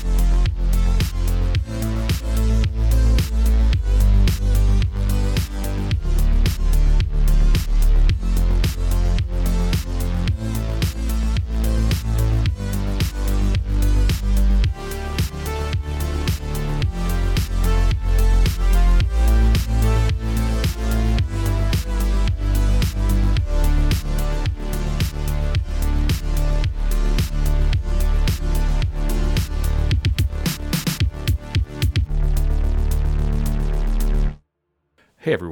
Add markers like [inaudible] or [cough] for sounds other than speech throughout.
Hey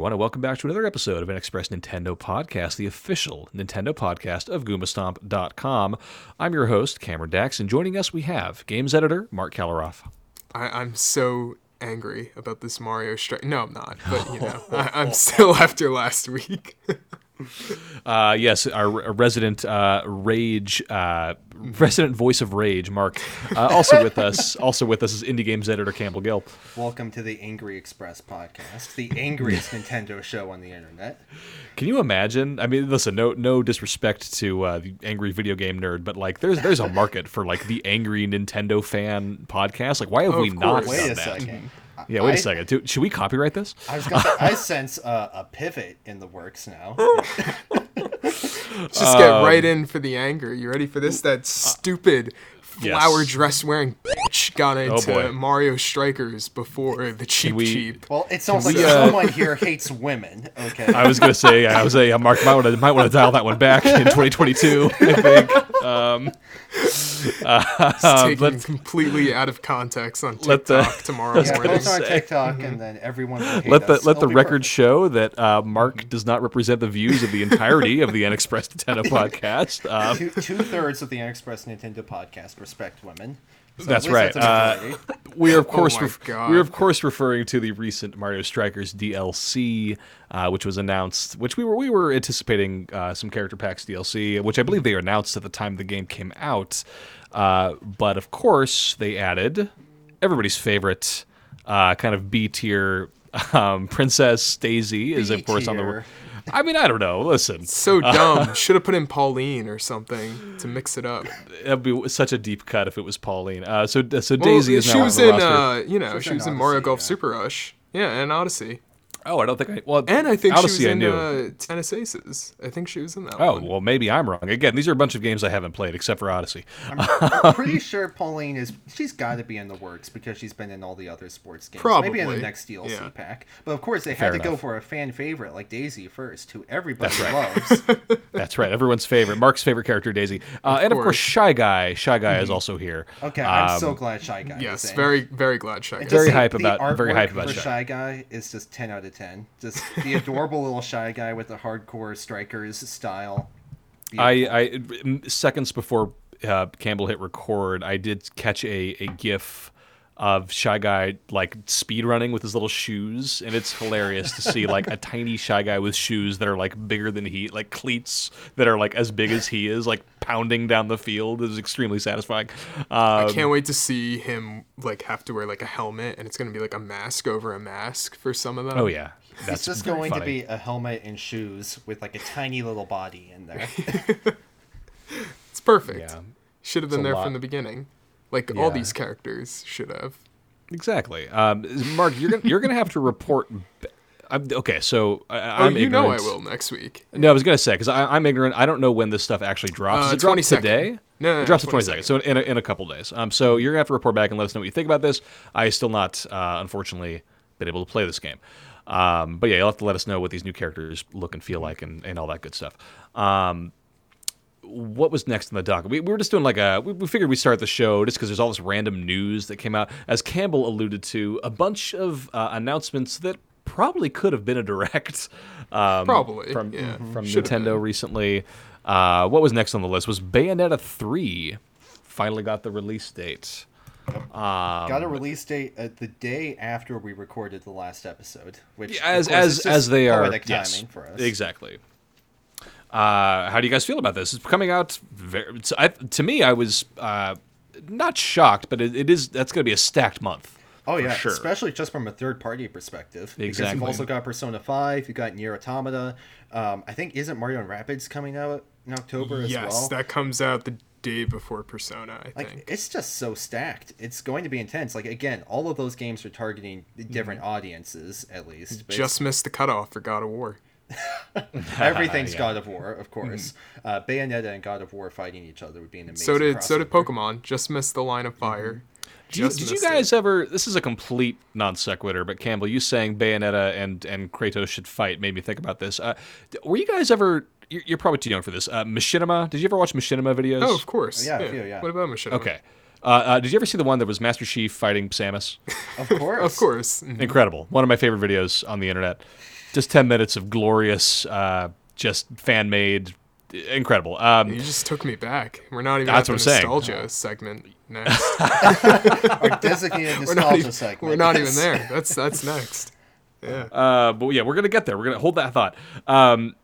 everyone, and welcome back to another episode of NXpress Nintendo podcast, the official Nintendo podcast of GoombaStomp.com. I'm your host, Cameron Dax, and joining us we have games editor Marc Kaliroff. I, I'm so angry about this Mario strike. No, I'm not. But you know, I, I'm still [laughs] after last week. [laughs] [laughs] Uh, yes, our, our resident uh, rage, uh, [laughs] resident voice of rage, Marc. Uh, also with us, also with us is indie games editor Campbell Gill. Welcome to the Angry Express podcast, the angriest [laughs] Nintendo show on the internet. Can you imagine? I mean, listen, no no disrespect to uh, the angry video game nerd, but like, there's there's a market for like the angry Nintendo fan podcast. Like, why have Oh, we not Wait a that? second. Yeah, wait a I- second. Do- Should we copyright this? I was gonna say, I [laughs] sense uh, a pivot in the works now. [laughs] Just get right in for the anger. You ready for this? That stupid yes. flower dress wearing bitch got into boy. Mario Strikers before the cheap we- cheap. Well, it sounds like we, uh, someone here hates women. Okay. I was gonna say, I was say, uh, Marc might want to might want to dial that one back in 2022. I think. Um, It's taken let's- completely out of context on Let the- TikTok tomorrow [laughs] yeah, morning. post on say. TikTok, and then everyone will hate let the us. let the It'll be record perfect. show that uh, Marc does not represent the views of the entirety of the NXpress Nintendo [laughs] podcast. Um, Two two thirds of the NXpress Nintendo podcast respect women. So That's right. a Uh, [laughs] we are of course my ref- we are of course referring to the recent Mario Strikers DLC, uh, which was announced, which we were we were anticipating uh, some character packs DLC, which I believe they announced at the time the game came out. Uh, but of course, they added everybody's favorite uh, kind of B tier [laughs] um, Princess Daisy is of course on the. B-tier. I mean, I don't know. Listen, So dumb. [laughs] Should have put in Pauline or something to mix it up. it'd be such a deep cut if it was Pauline. Uh, so so Well, Daisy is she now was on the in, roster. uh, you know, was she was in Mario Golf yeah. Super Rush. Yeah, and Odyssey. Oh, I don't think I. Well, And I think Odyssey she was I in knew. uh, Tennis Aces. I think she was in that Oh one. well, maybe I'm wrong. Again, these are a bunch of games I haven't played except for Odyssey. I'm pretty [laughs] sure Pauline is. She's got to be in the works because she's been in all the other sports games. Maybe in the next DLC yeah. pack. But of course, they Fair had to go for a fan favorite like Daisy first, who everybody That's loves. [laughs] That's right. Everyone's favorite, Marc's favorite character, Daisy, uh, and of course course. Shy Guy. Shy Guy is also here. Okay, I'm Um, so glad Shy Guy. Yes, is in. very, very glad Shy Guy. Very hype about- very hype about for Shy. Shy Guy is just ten out of ten. Just the adorable little Shy Guy with the hardcore strikers style. I, I seconds before uh, Campbell hit record, I did catch a, a GIF of Shy Guy like speed running with his little shoes, and it's hilarious to see like a tiny Shy Guy with shoes that are like bigger than he, like cleats that are like as big as he is, like pounding down the field. It is extremely satisfying. Um, I can't wait to see him like have to wear like a helmet, and it's gonna be like a mask over a mask for some of them. oh yeah, that's It's just going funny. to be a helmet and shoes with like a tiny little body in there. [laughs] it's perfect. Yeah. Should have been there lot. from the beginning. Like Yeah. all these characters should have. Exactly, um, Mark. You're gonna you're gonna have to report. I'm, okay, so I, Oh, I'm you know I will next week. No, I was gonna say because I'm ignorant. I don't know when this stuff actually drops. Uh, it drop 22nd. today? No, no, it drops the 22nd. 22nd. So in a, in a couple days. Um, so you're gonna have to report back and let us know what you think about this. I still not, uh, unfortunately, been able to play this game. Um, but yeah, you'll have to let us know what these new characters look and feel like and, and all that good stuff. Um, what was next in the docket? We, we were just doing like a. We, we figured we'd start the show just because there's all this random news that came out. As Campbell alluded to, a bunch of uh, announcements that probably could have been a direct. Um, Probably, from yeah. from Should've Nintendo been. recently. Uh, what was next on the list was Bayonetta three. Finally got the release date. Got a release date at the day after we recorded the last episode, which of As course, as just as they are. poetic Yes, timing for us. exactly. Uh, how do you guys feel about this? It's coming out very. It's, I, to me, I was uh, not shocked, but it, it is. That's going to be a stacked month. Oh yeah, sure. especially just from a third party perspective. Exactly. Because you've also got Persona Five, you've got Nier Automata. Um, I think isn't Mario and Rabbids coming out in October as well? Yes, that comes out the day before Persona. I Like think. it's just so stacked. It's going to be intense. Like again, all of those games are targeting different audiences at least. Just missed the cutoff for God of War. [laughs] everything's Yeah. God of War, of course. Uh, Bayonetta and God of War fighting each other would be an amazing. So did so did. Pokemon. Just missed the line of fire. Do you, did you missed it. guys ever? This is a complete non sequitur, but Campbell, you saying Bayonetta and and Kratos should fight made me think about this. Uh, were you guys ever? You're, you're probably too young for this. Uh, Machinima. Did you ever watch Machinima videos? Oh, of course. Yeah, a few, yeah. What about Machinima? Okay. Uh, uh, did you ever see the one that was Master Chief fighting Samus? Of course, [laughs] Of course. Mhm. Incredible. One of my favorite videos on the internet. Just 10 minutes of glorious, uh, just fan made. Incredible. Um, You just took me back. We're not even That's at the what I'm saying. nostalgia segment next. [laughs] Our designated we're, not nostalgia even, segment. we're not even there. That's that's next. [laughs] Yeah. Uh, but yeah, we're gonna get there. We're gonna hold that thought. Um,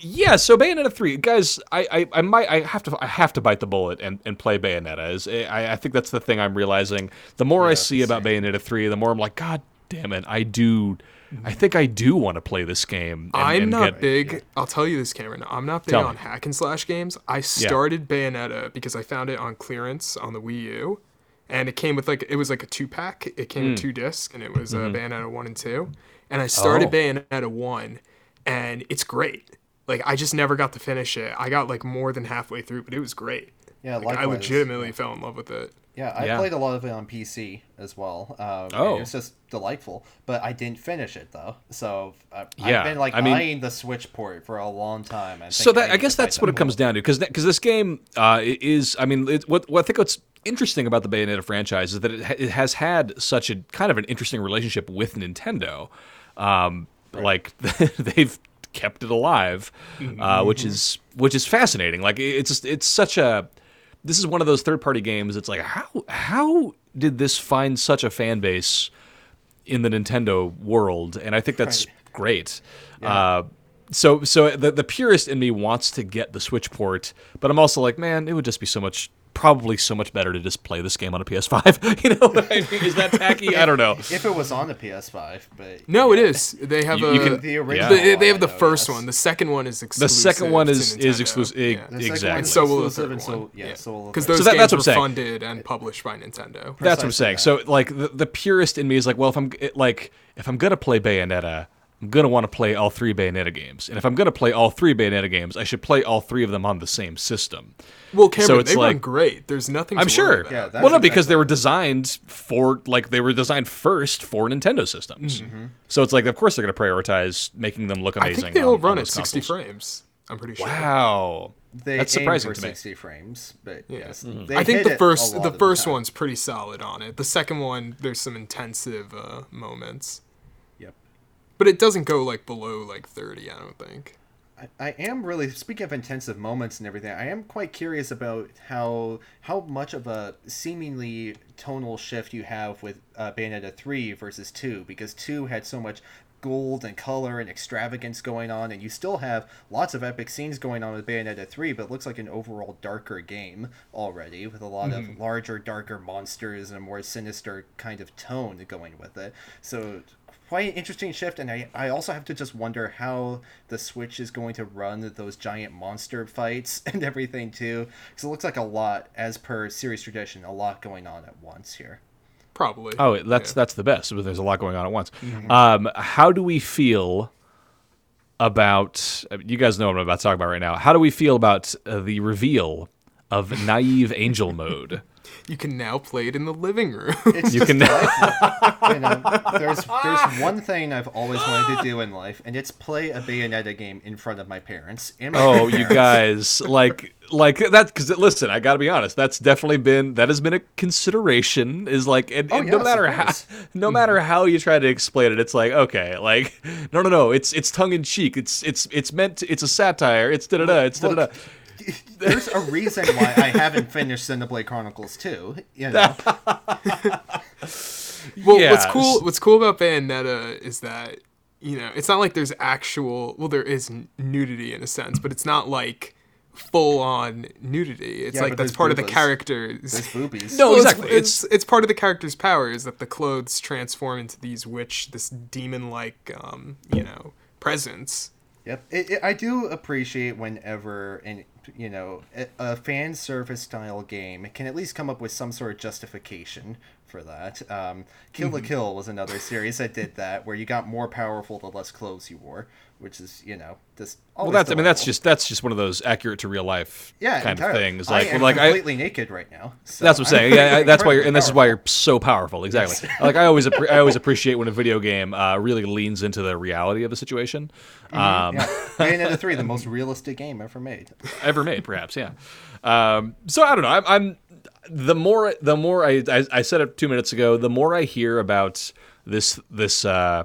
yeah, so Bayonetta three, guys. I, I, I might I have to I have to bite the bullet and, and play Bayonetta. Is I, I think that's the thing I'm realizing. The more I see about Bayonetta three, the more I'm like, God damn it, I do. I think I do want to play this game. and- I'm and not get- big. I'll tell you this, Cameron. I'm not big Tell on me. hack and slash games. I started Bayonetta because I found it on clearance on the Wii U, and it came with like it was like a two pack. It came Hmm. with two discs, and it was uh, Bayonetta one and two. And I started Mm-hmm. Oh. Bayonetta one, and it's great. Like I just never got to finish it. I got like more than halfway through, but it was great. Yeah, Like, I legitimately fell in love with it. Yeah, I Yeah. played a lot of it on PC as well. Um, Oh. and it's just delightful. But I didn't finish it though, so uh, Yeah, I've been like I mean- eyeing the Switch port for a long time. I So that I need guess that's that what it comes down to because because this game uh, is I mean it, what what I think what's interesting about the Bayonetta franchise is that it, ha- it has had such a kind of an interesting relationship with Nintendo, um, like [laughs] they've kept it alive, uh, which is which is fascinating. Like it's just, it's such a this is one of those third party games. It's like how how did this find such a fan base in the Nintendo world, and I think that's great. Uh, so so the the purist in me wants to get the Switch port, but I'm also like, man, it would just be so much probably so much better to just play this game on a PS5. [laughs] you know what I mean? Is that tacky? [laughs] I don't know. If it was on the PS5, but No, it is. They have You- a you can- the Yeah. original. they, they have the first one. The second one is exclusive. The second one is is Nintendo. exclusive. Yeah. The second Exactly. one's And so will the exclusive, third and so one. yeah, so will the Because third those So that- games that's what were I'm saying. funded and published by Nintendo. That's what I'm saying. that. So like the, the purist in me is like, well, if I'm like if I'm gonna play Bayonetta, I'm gonna want to play all three Bayonetta games, and if I'm gonna play all three Bayonetta games, I should play all three of them on the same system. Well, Cameron, it's they run like- great. There's nothing. I'm to sure. Worry about. Yeah, that's well, no, because they were designed for like they were designed first for Nintendo systems. So it's like, of course, they're going to prioritize making them look amazing. I amazing. think they all run on at those 60 consoles. frames. I'm pretty sure. Wow, They that's aim surprising for to me. 60 frames, but Yeah. yes, Mm-hmm. they I think the first the of the first one's pretty solid on it. The second one, there's some intensive uh, moments, Yep. But it doesn't go like below like 30. I don't think. I, I am really speaking of intensive moments and everything. I am quite curious about how how much of a seemingly tonal shift you have with uh, Bayonetta three versus two, because two had so much gold and color and extravagance going on, and you still have lots of epic scenes going on with Bayonetta three, but it looks like an overall darker game already with a lot of larger, darker monsters and a more sinister kind of tone going with it. So quite an interesting shift and I, I also have to just wonder how the switch is going to run those giant monster fights [laughs] and everything too because it looks like a lot as per series tradition a lot going on at once here Probably. Oh, that's Yeah. Mm-hmm. that's the best. But there's a lot going on at once. Um, how do we feel about? You guys know what I'm about to talk about right now. How do we feel about uh, the reveal of [laughs] naive angel mode? You can now play it in the living room. [laughs] it's You just can. delightful. [laughs] you know, there's there's [laughs] one thing I've always wanted to do in life and it's play a Bayonetta game in front of my parents in my Oh, you guys, like, like that. Because listen, I got to be honest. That's definitely been that has been a consideration. Is like, and, Oh, and no matter how, no mm-hmm. matter how you try to explain it, it's like, okay, like, no, no, no. It's it's tongue in cheek. It's it's it's meant. To, it's a satire. It's da da da. It's da da da. Look, [laughs] there's a reason why I haven't finished Xenoblade Chronicles 2. You know, [laughs] Well, Yeah, what's cool what's cool about Bayonetta is that you know it's not like there's actual well there is nudity in a sense, but it's not like full on nudity. It's Yeah, like that's there's part of the boobas. characters. there's boobies. No, Well, exactly. It's, it's part of the character's powers that the clothes transform into these witch, this demon like, um, you know, presence. Yep, it, it, I do appreciate whenever, and you know a, a fan service style game can at least come up with some sort of justification for that. Um, Kill Mm-hmm. la Kill was another series that did that, where you got more powerful the less clothes you wore, which is you know just Well, that's I mean that's just that's just one of those accurate to real life yeah kind entirely. of things. I Like am well, like I completely naked right now. so That's what I'm saying. Yeah, I- that's why you're, and this is why you're so powerful. Exactly. Like I always, appre- I always [laughs] appreciate when a video game uh, really leans into the reality of the situation, um, Yeah. Bayonetta 3, the most realistic game ever made. [laughs] ever made, perhaps. Yeah. Um, so I don't know. I'm, I'm the more the more I, I I said it two minutes ago. The more I hear about this this. Uh,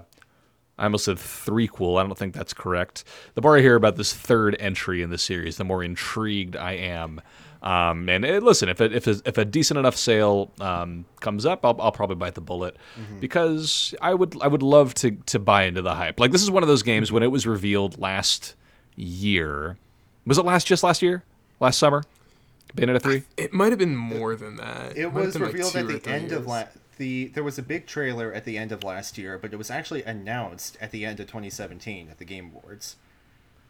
I almost said threequel. I don't think that's correct. The more I hear about this third entry in the series, the more intrigued I am. Um, and eh, listen, if, it, if, a, if a decent enough sale um, comes up, I'll, I'll probably bite the bullet because I would I would love to to buy into the hype. Like this is one of those games when it was revealed last year. Was it last just last year? Last summer? Bayonetta three. It might have been more than that. It might have was been like revealed at the three end of years. La- the there was a big trailer at the end of last year, but it was actually announced at the end of 2017 at the Game Awards.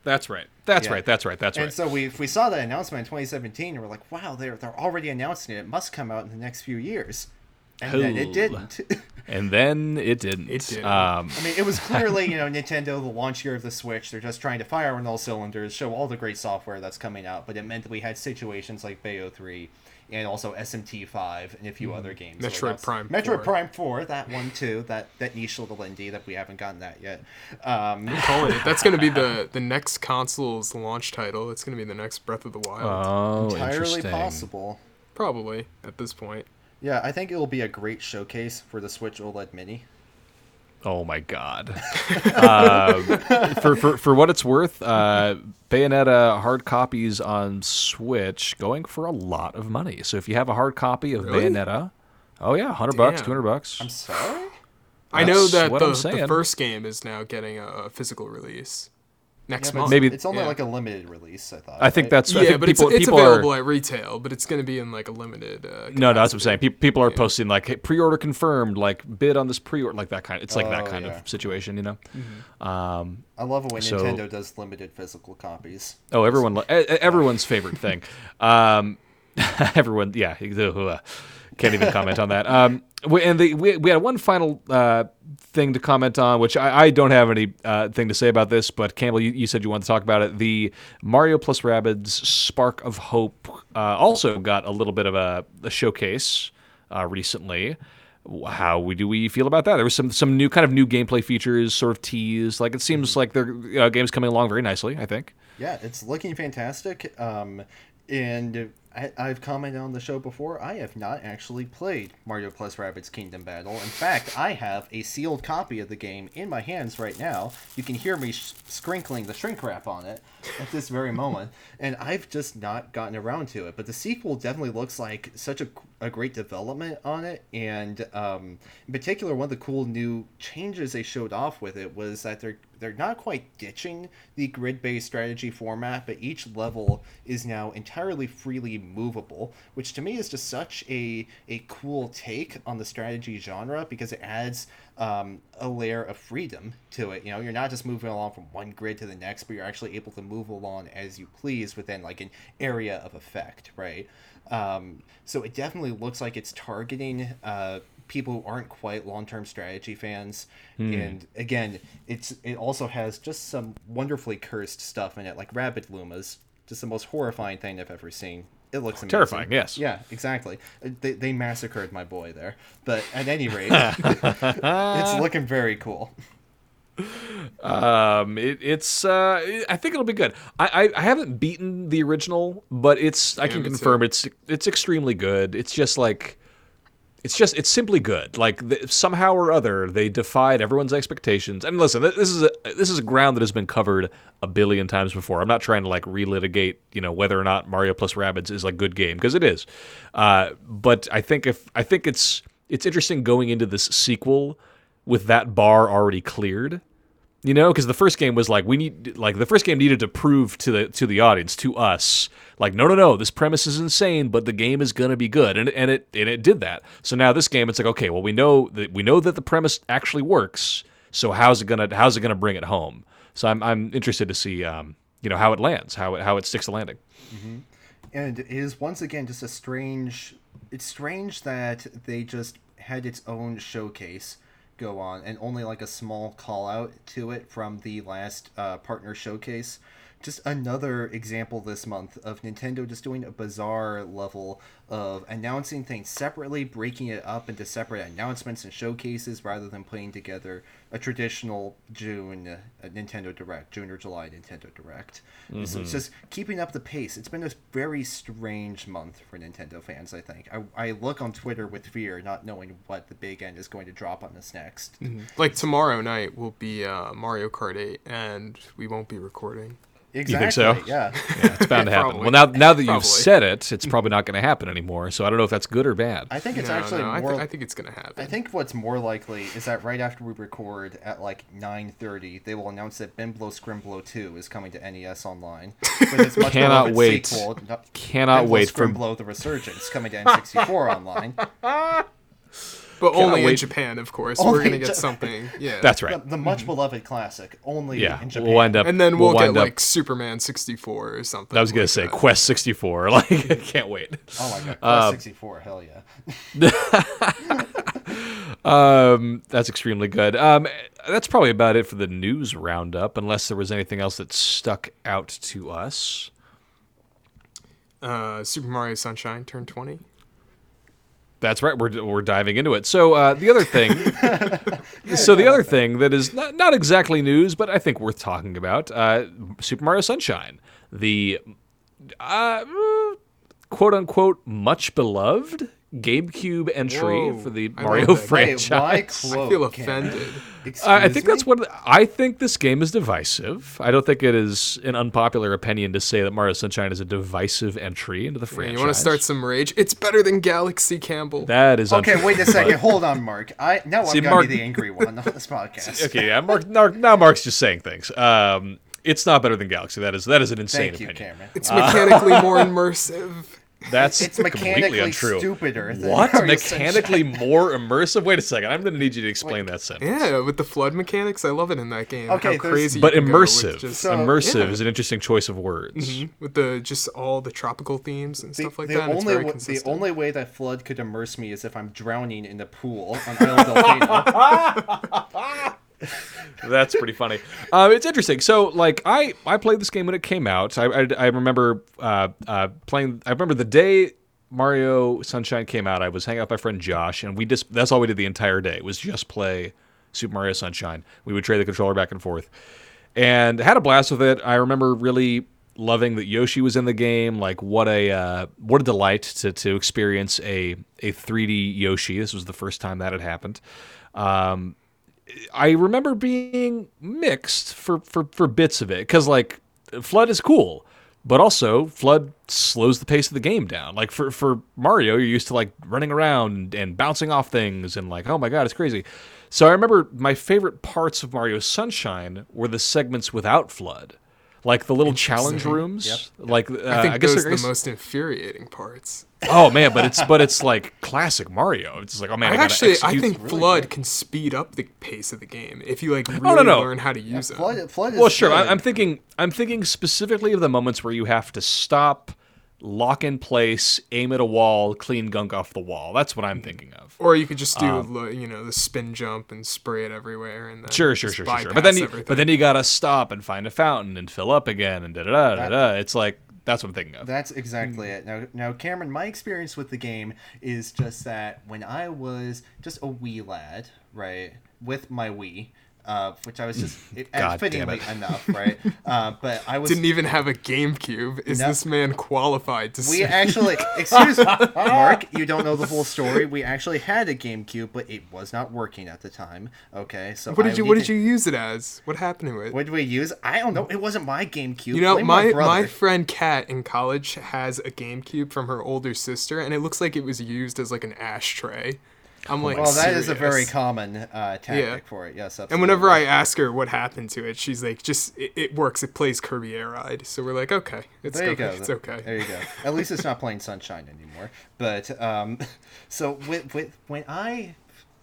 That's right. That's Yeah. right. That's right. That's And right. And so we we saw that announcement in 2017 and we're like, "Wow, they're they're already announcing it. It must come out in the next few years." And then it didn't. [laughs] and then it didn't. It didn't. Um, I mean, it was clearly, [laughs] you know, Nintendo, the launch year of the Switch, they're just trying to fire on all cylinders, show all the great software that's coming out, but it meant that we had situations like Bayo 3 and also SMT 5 and a few other games. Metroid where Prime Metroid 4. Prime 4, that one too, that, that niche little indie that we haven't gotten that yet. Um, calling it. That's going to be the [laughs] the next console's launch title. It's going to be the next Breath of the Wild. oh, entirely possible. Probably at this point. Yeah, I think it will be a great showcase for the Switch OLED Mini. Oh my god. um, for, for for what it's worth, uh, Bayonetta hard copies on Switch going for a lot of money. So if you have a hard copy of Really? Bayonetta, oh yeah, hundred bucks, two hundred bucks. I'm sorry? I know that the, the first game is now getting a, a physical release next Yeah, but month. Maybe- it's only Yeah. like a limited release, I thought. I think right? that's. I yeah, think but people, it's, it's people available are. at retail, but it's going to be in like a limited. Uh, No, no, that's what I'm saying. capacity. Pe- People are Yeah. posting like hey, pre-order confirmed, like bid on this pre-order, like that kind. It's like that Oh, kind yeah. of situation, you know. Mm-hmm. Um, I love it when So- Nintendo does limited physical copies. Oh, everyone, lo- everyone's favorite thing. [laughs] Um, [laughs] everyone, yeah, [laughs] uh, can't even comment on that. Um, we, and the, we we had one final uh, thing to comment on, which I, I don't have any uh, thing to say about this, but Campbell, you, you said you wanted to talk about it. The Mario plus Rabbids Spark of Hope uh, also got a little bit of a, a showcase uh, recently. How we do we feel about that? There was some some new kind of new gameplay features, sort of teased. Like it seems like their uh, game's coming along very nicely. I think. Yeah, it's looking fantastic. Um, and I, I've commented on the show before. I have not actually played Mario Plus Rabbids Kingdom Battle. In fact, I have a sealed copy of the game in my hands right now. You can hear me sh- sprinkling the shrink wrap on it at this very [laughs] moment, and I've just not gotten around to it. But the sequel definitely looks like such a, a great development on it, and um, in particular, one of the cool new changes they showed off with it was that they're they're not quite ditching the grid-based strategy format, but each level is now entirely freely movable, which to me is just such a a cool take on the strategy genre because it adds um, a layer of freedom to it. You know, you're not just moving along from one grid to the next, but you're actually able to move along as you please within like an area of effect, right? Um, so it definitely looks like it's targeting uh, people who aren't quite long-term strategy fans and again it's it also has just some wonderfully cursed stuff in it like Rabbid Lumas just the most horrifying thing i've ever seen it looks amazing. Terrifying, yes. yeah exactly Uh, they, they massacred my boy there but at any rate [laughs] it's looking very cool Um, it, it's uh, I think it'll be good. I, I I haven't beaten the original, but it's I Yeah, can too. confirm it's it's extremely good. It's just like it's just it's simply good. Like the, somehow or other they defied everyone's expectations. And listen, this is a this is a ground that has been covered a billion times before. I'm not trying to like relitigate, you know, whether or not Mario plus Rabbids is a good game because it is. Uh, but I think if I think it's it's interesting going into this sequel with that bar already cleared you know because the first game was like we need like the first game needed to prove to the to the audience to us like no no no this premise is insane but the game is gonna be good. And, and it and it did that. So now this game it's like okay well we know that we know that the premise actually works so how's it gonna how's it gonna bring it home? So i'm, I'm interested to see um you know how it lands, how it how it sticks the landing. and it is once again just a strange it's strange that they just had its own showcase go on and only like a small call out to it from the last uh, partner showcase just another example this month of nintendo just doing a bizarre level of announcing things separately breaking it up into separate announcements and showcases rather than putting together a traditional june uh, nintendo direct june or july nintendo direct. So it's just keeping up the pace. It's been a very strange month for nintendo fans i think. I, I look on twitter with fear not knowing what the Big N is going to drop on us next. Like tomorrow night will be uh, Mario Kart 8, and we won't be recording. Exactly so? yeah [laughs] Yeah, it's bound to happen. Probably. Well, now now that you've said it, it's probably not going to happen anymore. So I don't know if that's good or bad. i think it's no, actually no, I, more thi- I think it's gonna happen. I think what's more likely is that right after we record at like 9:30, they will announce that Bimblo Scrimblow 2 is coming to NES Online. [laughs] With its much Cannot wait. Sequel, no- Cannot Bimblo wait for- Scrimblow the Resurgence coming to N64 Online. [laughs] but only in. Japan, of course. Only We're gonna get Ja- something. [laughs] Yeah. That's right. the much beloved classic, only Yeah, in Japan. we'll end up and then we'll, get wind up- like Superman 64 or something. I was gonna like say that. Quest 64. [laughs] Like, I can't wait. Oh my god, Uh, Quest 64, hell yeah. [laughs] Um, that's extremely good. Um, that's probably about it for the news roundup, unless there was anything else that stuck out to us. Uh, Super Mario Sunshine turned 20. That's right. We're, we're diving into it. So uh, the other thing, [laughs] so the other thing that is not, not exactly news, but I think worth talking about, uh, Super Mario Sunshine, the uh, quote unquote much beloved GameCube entry Whoa, for the Mario love that. Wait, [laughs] franchise. I quote? feel Cameron? offended. Excuse I I think that's me? one. Of the, I think this game is divisive. I don't think it is an unpopular opinion to say that Mario Sunshine is a divisive entry into the Yeah, franchise. you want to start some rage? It's better than Galaxy Campbell. That is Okay, unfair, wait a but- second. Hold on, Marc. I now See, I'm gonna be the angry one on this podcast. [laughs] Okay, yeah, Marc, Marc. Now Marc's just saying things. Um, it's not better than Galaxy. That is that is an insane Thank you, opinion. Cameron. it's mechanically more [laughs] immersive. That's It's completely untrue. stupider. Than What? Mechanically more immersive? Wait a second. I'm going to need you to explain that sentence. Yeah, with the FLUDD mechanics, I love it in that game. Okay, How crazy. But you can go with immersive. just- So- immersive yeah. is an interesting choice of words. Mhm, with the just all the tropical themes and The, stuff like the that. and it's only very wa- the only way that FLUDD could immerse me is if I'm drowning in the pool on Isle Delfino. [laughs] [laughs] That's pretty funny. Um, it's interesting. So, like, I I played this game when it came out. I I, I remember uh, uh, playing. I remember the day Mario Sunshine came out. I was hanging out with my friend Josh, and we just that's all we did the entire day was just play Super Mario Sunshine. We would trade the controller back and forth, and had a blast with it. I remember really loving that Yoshi was in the game. Like, what a uh, what a delight to to experience a a 3D Yoshi. This was the first time that had happened. Um, I remember being mixed for for for bits of it because like FLUDD is cool, but also FLUDD slows the pace of the game down. Like for for Mario, you're used to like running around and, and bouncing off things and like oh my god, it's crazy. So I remember my favorite parts of Mario Sunshine were the segments without FLUDD. Like the little challenge rooms, like uh, I think I guess those they're- the most infuriating parts. oh man, but it's but it's like classic Mario. It's like oh man, I, I gotta actually, I execute- think FLUDD can speed up the pace of the game if you like really Oh, no, no. learn how to use it. FLUDD, FLUDD Well, sure. Good. I'm thinking. I'm thinking specifically of the moments where you have to stop, lock in place, aim at a wall, clean gunk off the wall. That's what I'm thinking of. Or you could just do, lo- you know, the spin jump and spray it everywhere, and then Um, Sure, sure, sure, sure, sure. But then, you, everything. but then you gotta stop and find a fountain and fill up again and da da da da da. It's like that's what I'm thinking of. That's exactly it. Now, now, Cameron, my experience with the game is just that when I was just a wee lad, right, with my Wii, uh, which I was just [laughs] it, fittingly it. enough, right, uh, but I was didn't even have a GameCube. Is No. this man qualified to We say? [laughs] actually, excuse me, [laughs] Marc, you don't know the full story. We actually had a GameCube, but it was not working at the time. Okay, so what I did you What need did to- you use it as? What happened to it? What did we use? I don't know. It wasn't my GameCube. You know, Blame my brother. my friend Kat in college has a GameCube from her older sister, and it looks like it was used as like an ashtray. I'm like, Well, that is a very common uh, tactic Yeah. for it. Yes, And whenever. I ask her what happened to it, she's like, "Just it, it works. It plays Kirby Air Ride." So we're like, "Okay, it's There okay. go. It's okay." There you go. At least it's not playing Sunshine anymore. But um, [laughs] so with, with when I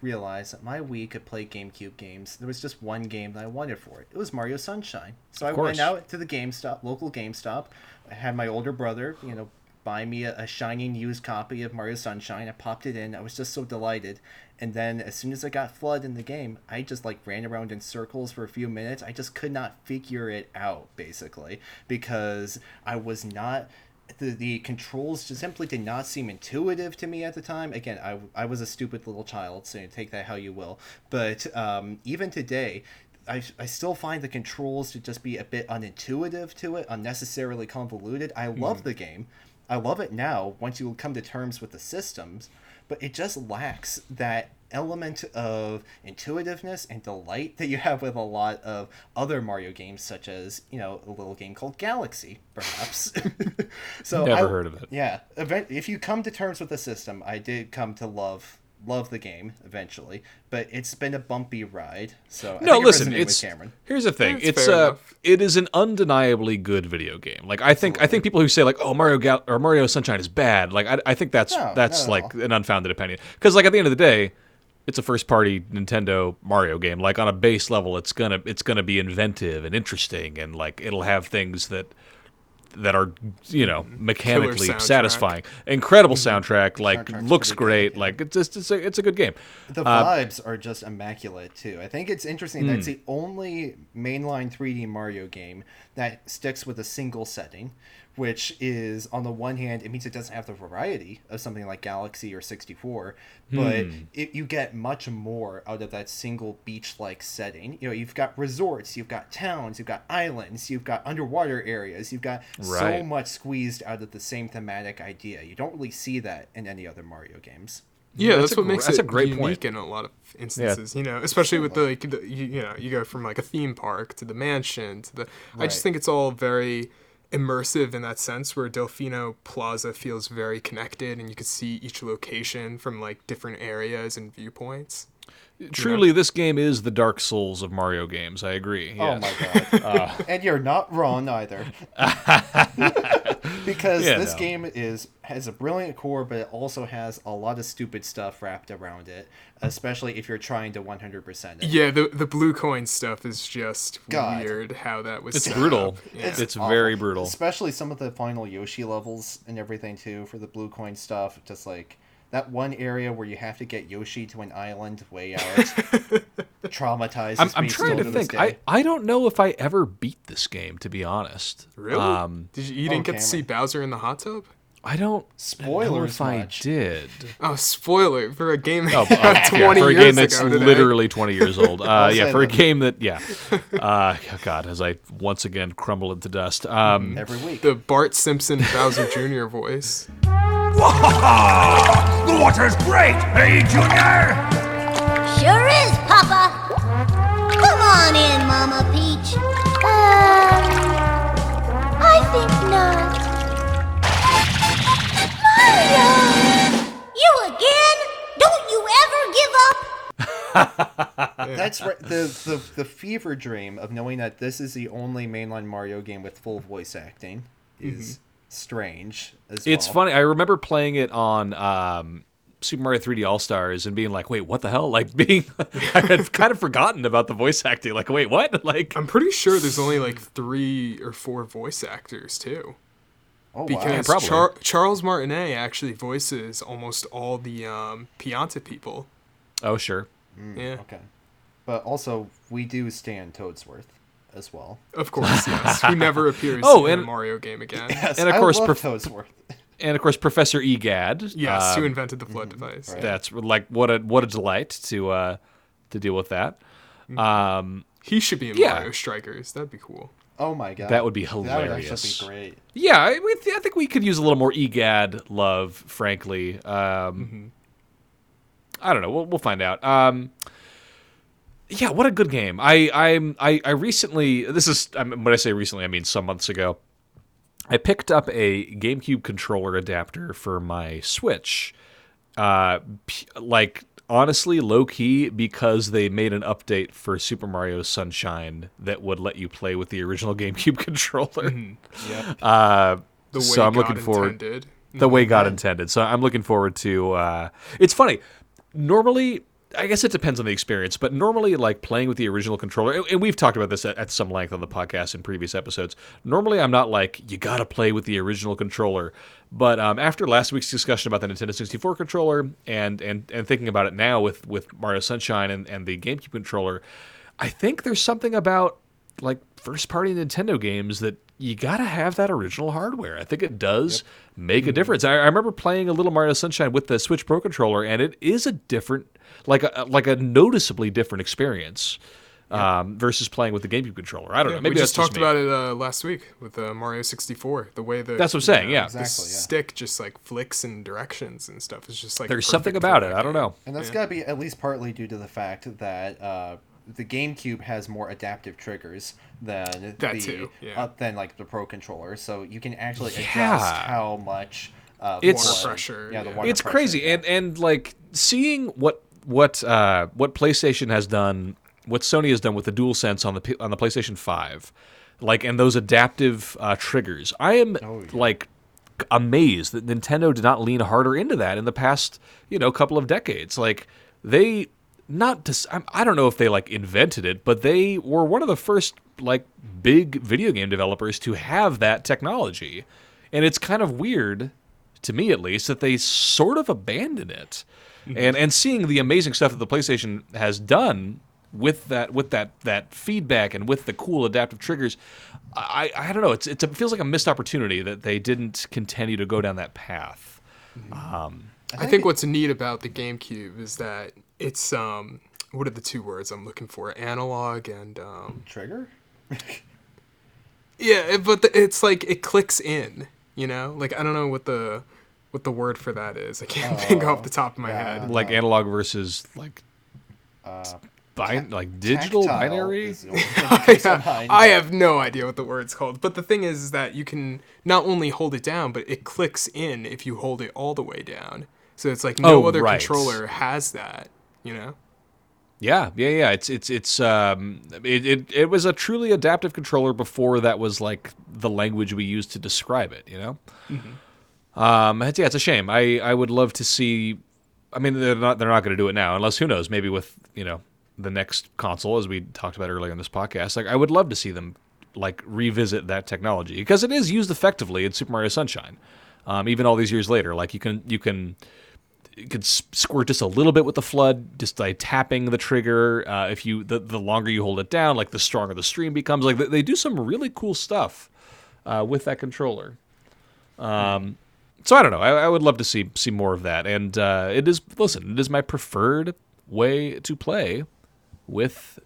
realized that my Wii could play GameCube games. There was just one game that I wanted for it. It was Mario Sunshine. So I course. went out to the GameStop, local GameStop. I had my older brother, you know, buy me a, a shining used copy of Mario Sunshine. I popped it in. I was just so delighted. And then as soon as I got FLUDD in the game, I just like ran around in circles for a few minutes. I just could not figure it out basically because I was not the, the controls just simply did not seem intuitive to me at the time. Again, I, I was a stupid little child, so take that how you will. But um, even today, I, I still find the controls to just be a bit unintuitive to it, unnecessarily convoluted. I love the game. I love it now once you come to terms with the systems, but it just lacks that element of intuitiveness and delight that you have with a lot of other Mario games, such as, you know, a little game called Galaxy, perhaps. [laughs] so Never I- heard of it. Yeah. Event- if you come to terms with the system, I did come to love love the game eventually, but it's been a bumpy ride. So I no, think it listen, with it's Cameron. here's the thing. That's It's fair uh, it is an undeniably good video game. Like I think I think people who say like, oh Mario Gal- or Mario Sunshine is bad. Like I, I think that's No, that's like all. an unfounded opinion. Because like at the end of the day, it's a first party Nintendo Mario game. Like on a base level, it's gonna it's gonna be inventive and interesting, and like it'll have things that that are you know mechanically satisfying. Incredible soundtrack. Like Soundtrack's looks pretty good, great. Like it's just it's a it's a good game. The Uh, vibes are just immaculate too. I think it's interesting that it's Hmm. the only mainline 3D Mario game that sticks with a single setting, which is on the one hand it means it doesn't have the variety of something like Galaxy or 64, but Hmm. it, you get much more out of that single beach-like setting. You know, you've got resorts, you've got towns, you've got islands, you've got underwater areas, you've got so much squeezed out of the same thematic idea. You don't really see that in any other Mario games. Yeah, That's that's, a what gr- makes that's a great unique point. in a lot of instances. You know, especially with the like, the, you, you know, you go from like a theme park to the mansion to the. I just think it's all very immersive in that sense, where Delfino Plaza feels very connected, and you could see each location from like different areas and viewpoints. Truly, this game is the Dark Souls of Mario games. I agree. Oh my god. [laughs] Uh, [laughs] and you're not wrong either. [laughs] because Yeah, this no. game is has a brilliant core but it also has a lot of stupid stuff wrapped around it, especially if you're trying to 100% it. Yeah, the the blue coin stuff is just God. weird. How that was. It's set brutal. up. Yeah. It's awful. very brutal. Especially some of the final Yoshi levels and everything too for the blue coin stuff. Just like that one area where you have to get Yoshi to an island way out. [laughs] Traumatizes I'm, I'm trying still to think. I, I don't know if I ever beat this game, to be honest. Really? Um, Did you, you didn't get Okay, to see Bowser in the hot tub? I don't know Spoilers if I much. did. Oh, spoiler for a game Oh, that uh, came yeah, out 20 for a game that's literally 20 years old. [laughs] Uh, yeah, say for a game that, yeah. [laughs] Uh, God, as I once again crumble into dust. Um, Every week. the Bart Simpson Bowser Jr. voice. The water's great, hey, Junior? Sure is, Papa. Come on in, Mama Peach. Um, I think not. Mario! You again? Don't you ever give up? [laughs] That's right. The, the the fever dream of knowing that this is the only mainline Mario game with full voice acting is strange. As it's well. funny. I remember playing it on um, Super Mario 3D All Stars and being like, wait, what the hell? [laughs] Like, being. [laughs] I had kind of forgotten about the voice acting. Like, wait, what? [laughs] Like. I'm pretty sure there's only like three or four voice actors too. Oh wow. Because probably. Char- Charles Martinet actually voices almost all the um, Pianta people. Oh, sure. Yeah, Okay. But also, we do stand Toadsworth as well. of course, [laughs] yes. Who never appears Oh, in and- a Mario game again. [laughs] Yes, And of I course, love prof- Toadsworth. And of course, Professor Egad. Yes, um, who invented the FLUDD device? right. That's like what a what a delight to uh to deal with that. Um He should be in Yeah. Mario Strikers. That'd be cool. Oh my god. That would be hilarious. That would hilarious. actually be great. yeah, I, we, I think we could use a little more egad love, frankly. Um I don't know. We'll, we'll find out. Um yeah, what a good game. I I'm I, I recently this is I mean, when I say recently I mean some months ago. I picked up a GameCube controller adapter for my Switch. Uh, like honestly, low key because they made an update for Super Mario Sunshine that would let you play with the original [laughs] GameCube controller. Yep. [laughs] Uh, The way so I'm God looking forward intended. the way God intended. So I'm looking forward to. Uh, it's funny. Normally, I guess it depends on the experience, but normally, like playing with the original controller, and- we've talked about this at, at some length on the podcast in previous episodes. Normally, I'm not like you got to play with the original controller, but um, after last week's discussion about the Nintendo 64 controller and and and thinking about it now with with Mario Sunshine and, and the GameCube controller, I think there's something about like first party Nintendo games that you gotta have that original hardware. I think it does make a difference. I, I remember playing a little Mario Sunshine with the Switch Pro controller, and it is a different, like a like a noticeably different experience um, versus playing with the GameCube controller. I don't know. we Maybe just that's talked me. about it uh, last week with uh, Mario 64. The way the That's what I'm saying, you yeah. the yeah. stick just like flicks in directions and stuff. It's just like There's something about it. that I don't know. And that's got to be at least partly due to the fact that uh, the GameCube has more adaptive triggers than That the too, yeah. uh, than like the Pro controller, so you can actually adjust Yeah. how much uh, It's- Water pressure, Yeah, the yeah. it's pressure, crazy and and like seeing what what uh what PlayStation has done what Sony has done with the DualSense on the on the PlayStation 5 like and those adaptive uh, triggers I am Oh, yeah. like amazed that Nintendo did not lean harder into that in the past you know couple of decades like they not to, I don't know if they like invented it but they were one of the first like big video game developers to have that technology. And it's kind of weird to me at least that they sort of abandon it. And and seeing the amazing stuff that the PlayStation has done with that with that that feedback and with the cool adaptive triggers I I don't know. It's, it's it feels like a missed opportunity that they didn't continue to go down that path. Um I think what's neat about the GameCube is that it's um what are the two words I'm looking for? Analog and um trigger. yeah, but the, it's like it clicks in, you know? Like I don't know what the what the word for that is. I can't [laughs] think off the top of my yeah. head. like analog versus like bin- like digital binary is the only [laughs] thing that comes to [laughs] mind. I have no idea what the word's called, but the thing is, is that you can not only hold it down, but it clicks in if you hold it all the way down. So it's like no Oh, other right. controller has that, you know? Yeah, yeah, yeah. It's it's it's um it, it it was a truly adaptive controller before that was like the language we used to describe it, you know? Um it's, yeah, it's a shame. I I would love to see I mean they're not they're not going to do it now unless who knows, maybe with, you know, the next console as we talked about earlier in this podcast. Like I would love to see them like revisit that technology because it is used effectively in Super Mario Sunshine. Um, even all these years later, like you can you can could squirt just a little bit with the FLUDD, just by tapping the trigger. Uh, if you the, the longer you hold it down, like the stronger the stream becomes. Like they, do some really cool stuff uh, with that controller. Um, so I don't know. I, I would love to see see more of that. And uh, it is listen, it is my preferred way to play with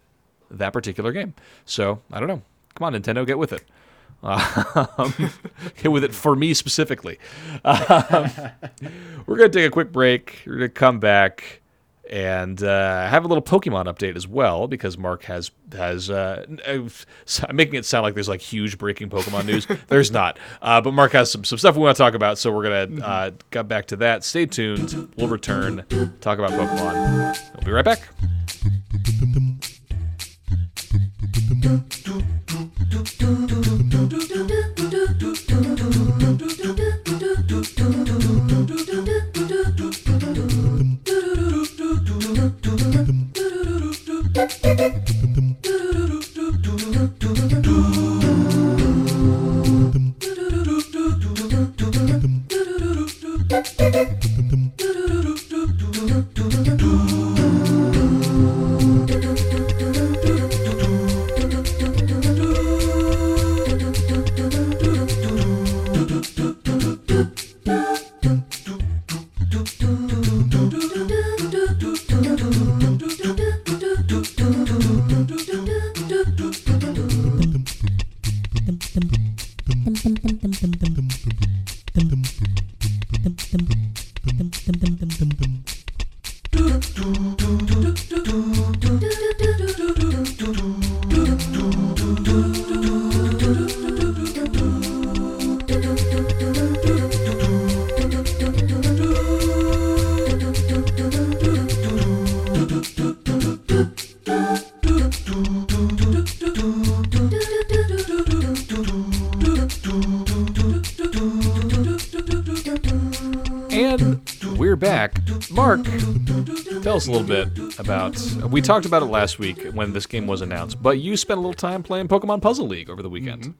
that particular game. So I don't know. Come on, Nintendo, get with it. Um, [laughs] with it for me specifically. Um, [laughs] we're gonna take a quick break. We're gonna come back and uh, have a little Pokemon update as well because Marc has has uh, I'm making it sound like there's like huge breaking Pokemon news. [laughs] there's not, uh, but Marc has some, some stuff we want to talk about, so we're gonna uh, get back to that. Stay tuned. We'll return. Talk about Pokemon. We'll be right back. About. We talked about it last week when this game was announced, but you spent a little time playing Pokemon Puzzle League over the weekend.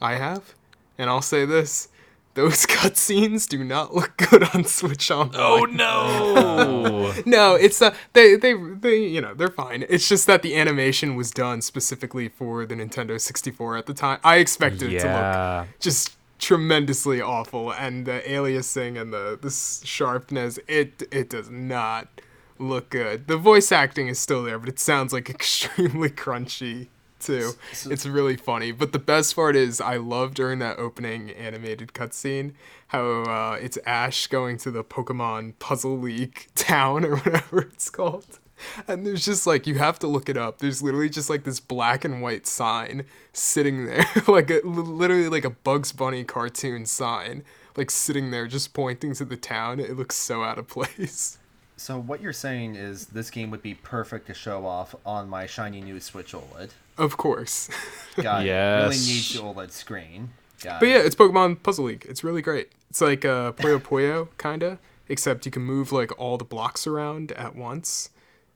I have, and I'll say this: those [laughs] cutscenes do not look good on Switch Online. Oh no! [laughs] No, it's uh, they they they you know they're fine. It's just that the animation was done specifically for the Nintendo 64 at the time. I expected it to look just tremendously awful, and the aliasing and the the sharpness it it does not look good. The voice acting is still there, but it sounds like [laughs] extremely crunchy too. It's really funny. But the best part is I love during that opening animated cutscene how uh, it's Ash going to the Pokemon Puzzle League [laughs] town or whatever it's called. And there's just like you have to look it up. There's literally just like this black and white sign sitting there, [laughs] like a, literally like a Bugs Bunny cartoon sign, like sitting there just pointing to the town. It looks so out of place. So what you're saying is this game would be perfect to show off on my shiny new Switch OLED. Of course. [laughs] Got it. Really needs the OLED screen. Got But it. yeah, it's Pokemon Puzzle League. It's really great. It's like uh, Puyo Puyo, [laughs] kinda, except you can move like all the blocks around at once.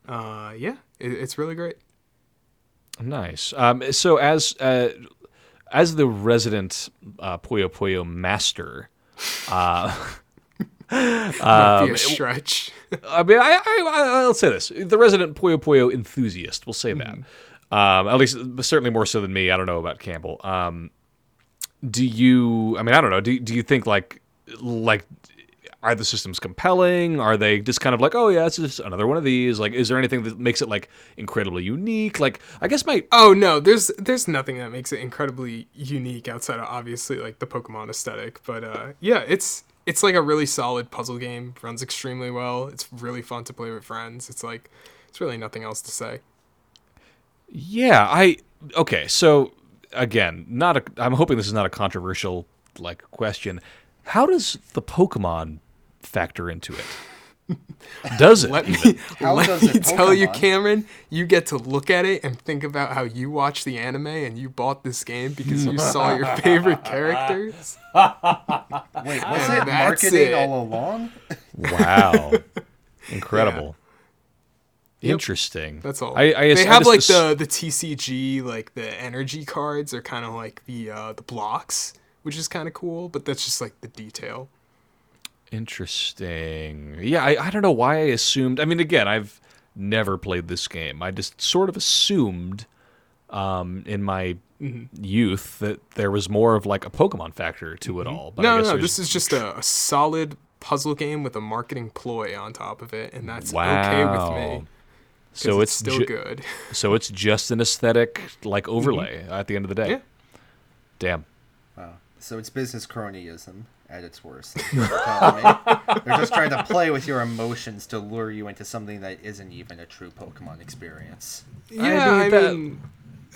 Uh, yeah, it, it's really great. Nice. Um, so as uh, as the resident uh, Puyo Puyo master, [laughs] Might be a stretch. I mean, I, I, I- I'll say this: the resident Puyo Puyo enthusiast. We'll say that. Um, at least, certainly more so than me. I don't know about Campbell. Um, do you? I mean, I don't know. Do do you think like like are the systems compelling? Are they just kind of like, oh yeah, it's just another one of these? Like, is there anything that makes it like incredibly unique? Like, I guess my oh no, there's there's nothing that makes it incredibly unique outside of obviously like the Pokemon aesthetic. But uh, yeah, it's it's like a really solid puzzle game. Runs extremely well. It's really fun to play with friends. It's like it's really nothing else to say. Yeah, I okay. So again, not a. I'm hoping this is not a controversial like question. How does the Pokemon factor into it? Does it? Let me [laughs] let me it tell you, Cameron. You get to look at it and think about how you watch the anime and you bought this game because you saw your [laughs] favorite characters. Wait, was it marketing it. all along? Wow, [laughs] incredible. Yep. Interesting. That's all. I, I, I they have just like ass- the the TCG, like the energy cards are kind of like the uh, the blocks, which is kind of cool. But that's just like the detail. Interesting. Yeah, I, I don't know why I assumed. I mean, again, I've never played this game. I just sort of assumed um, in my Mm-hmm. youth that there was more of like a Pokemon factor to it all. But I no, guess no, there's- this is just a, a [laughs] solid puzzle game with a marketing ploy on top of it, and that's wow. okay with me. 'cause So it's, it's, still ju- good. [laughs] So it's just an aesthetic like overlay at the end of the day. Mm-hmm. Yeah. Damn. Wow. So it's business cronyism at its worst. You're. They're just trying to play with your emotions to lure you into something that isn't even a true Pokemon experience. Yeah, I mean, mean, that-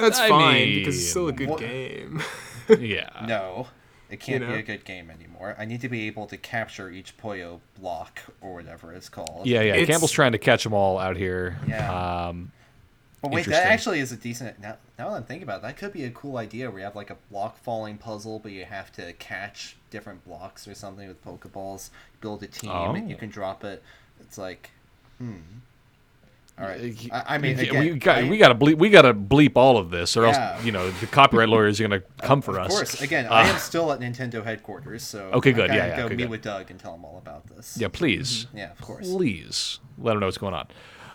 that's I fine because it's still a good what- game. [laughs] Yeah. [laughs] No, it can't know? be a good game anymore. I need to be able to capture each Puyo block or whatever it's called. Yeah, yeah. It's- Campbell's trying to catch them all out here. Yeah. Um, But wait, that actually is a decent. Now, now that I'm thinking about it, that could be a cool idea where you have like a block falling puzzle, but you have to catch different blocks or something with Pokeballs. Build a team, Oh. you can drop it. It's like, hmm. all right. I mean, again, we got I- we got to bleep we got to bleep all of this, or Yeah. else you know the copyright lawyers are gonna [laughs] come for Of us. course. Again, I am still at Nintendo headquarters, so Okay, I good. gotta Yeah, yeah, Go okay, meet good. with Doug and tell him all about this. Yeah, please, Yeah, of course. please let him know what's going on.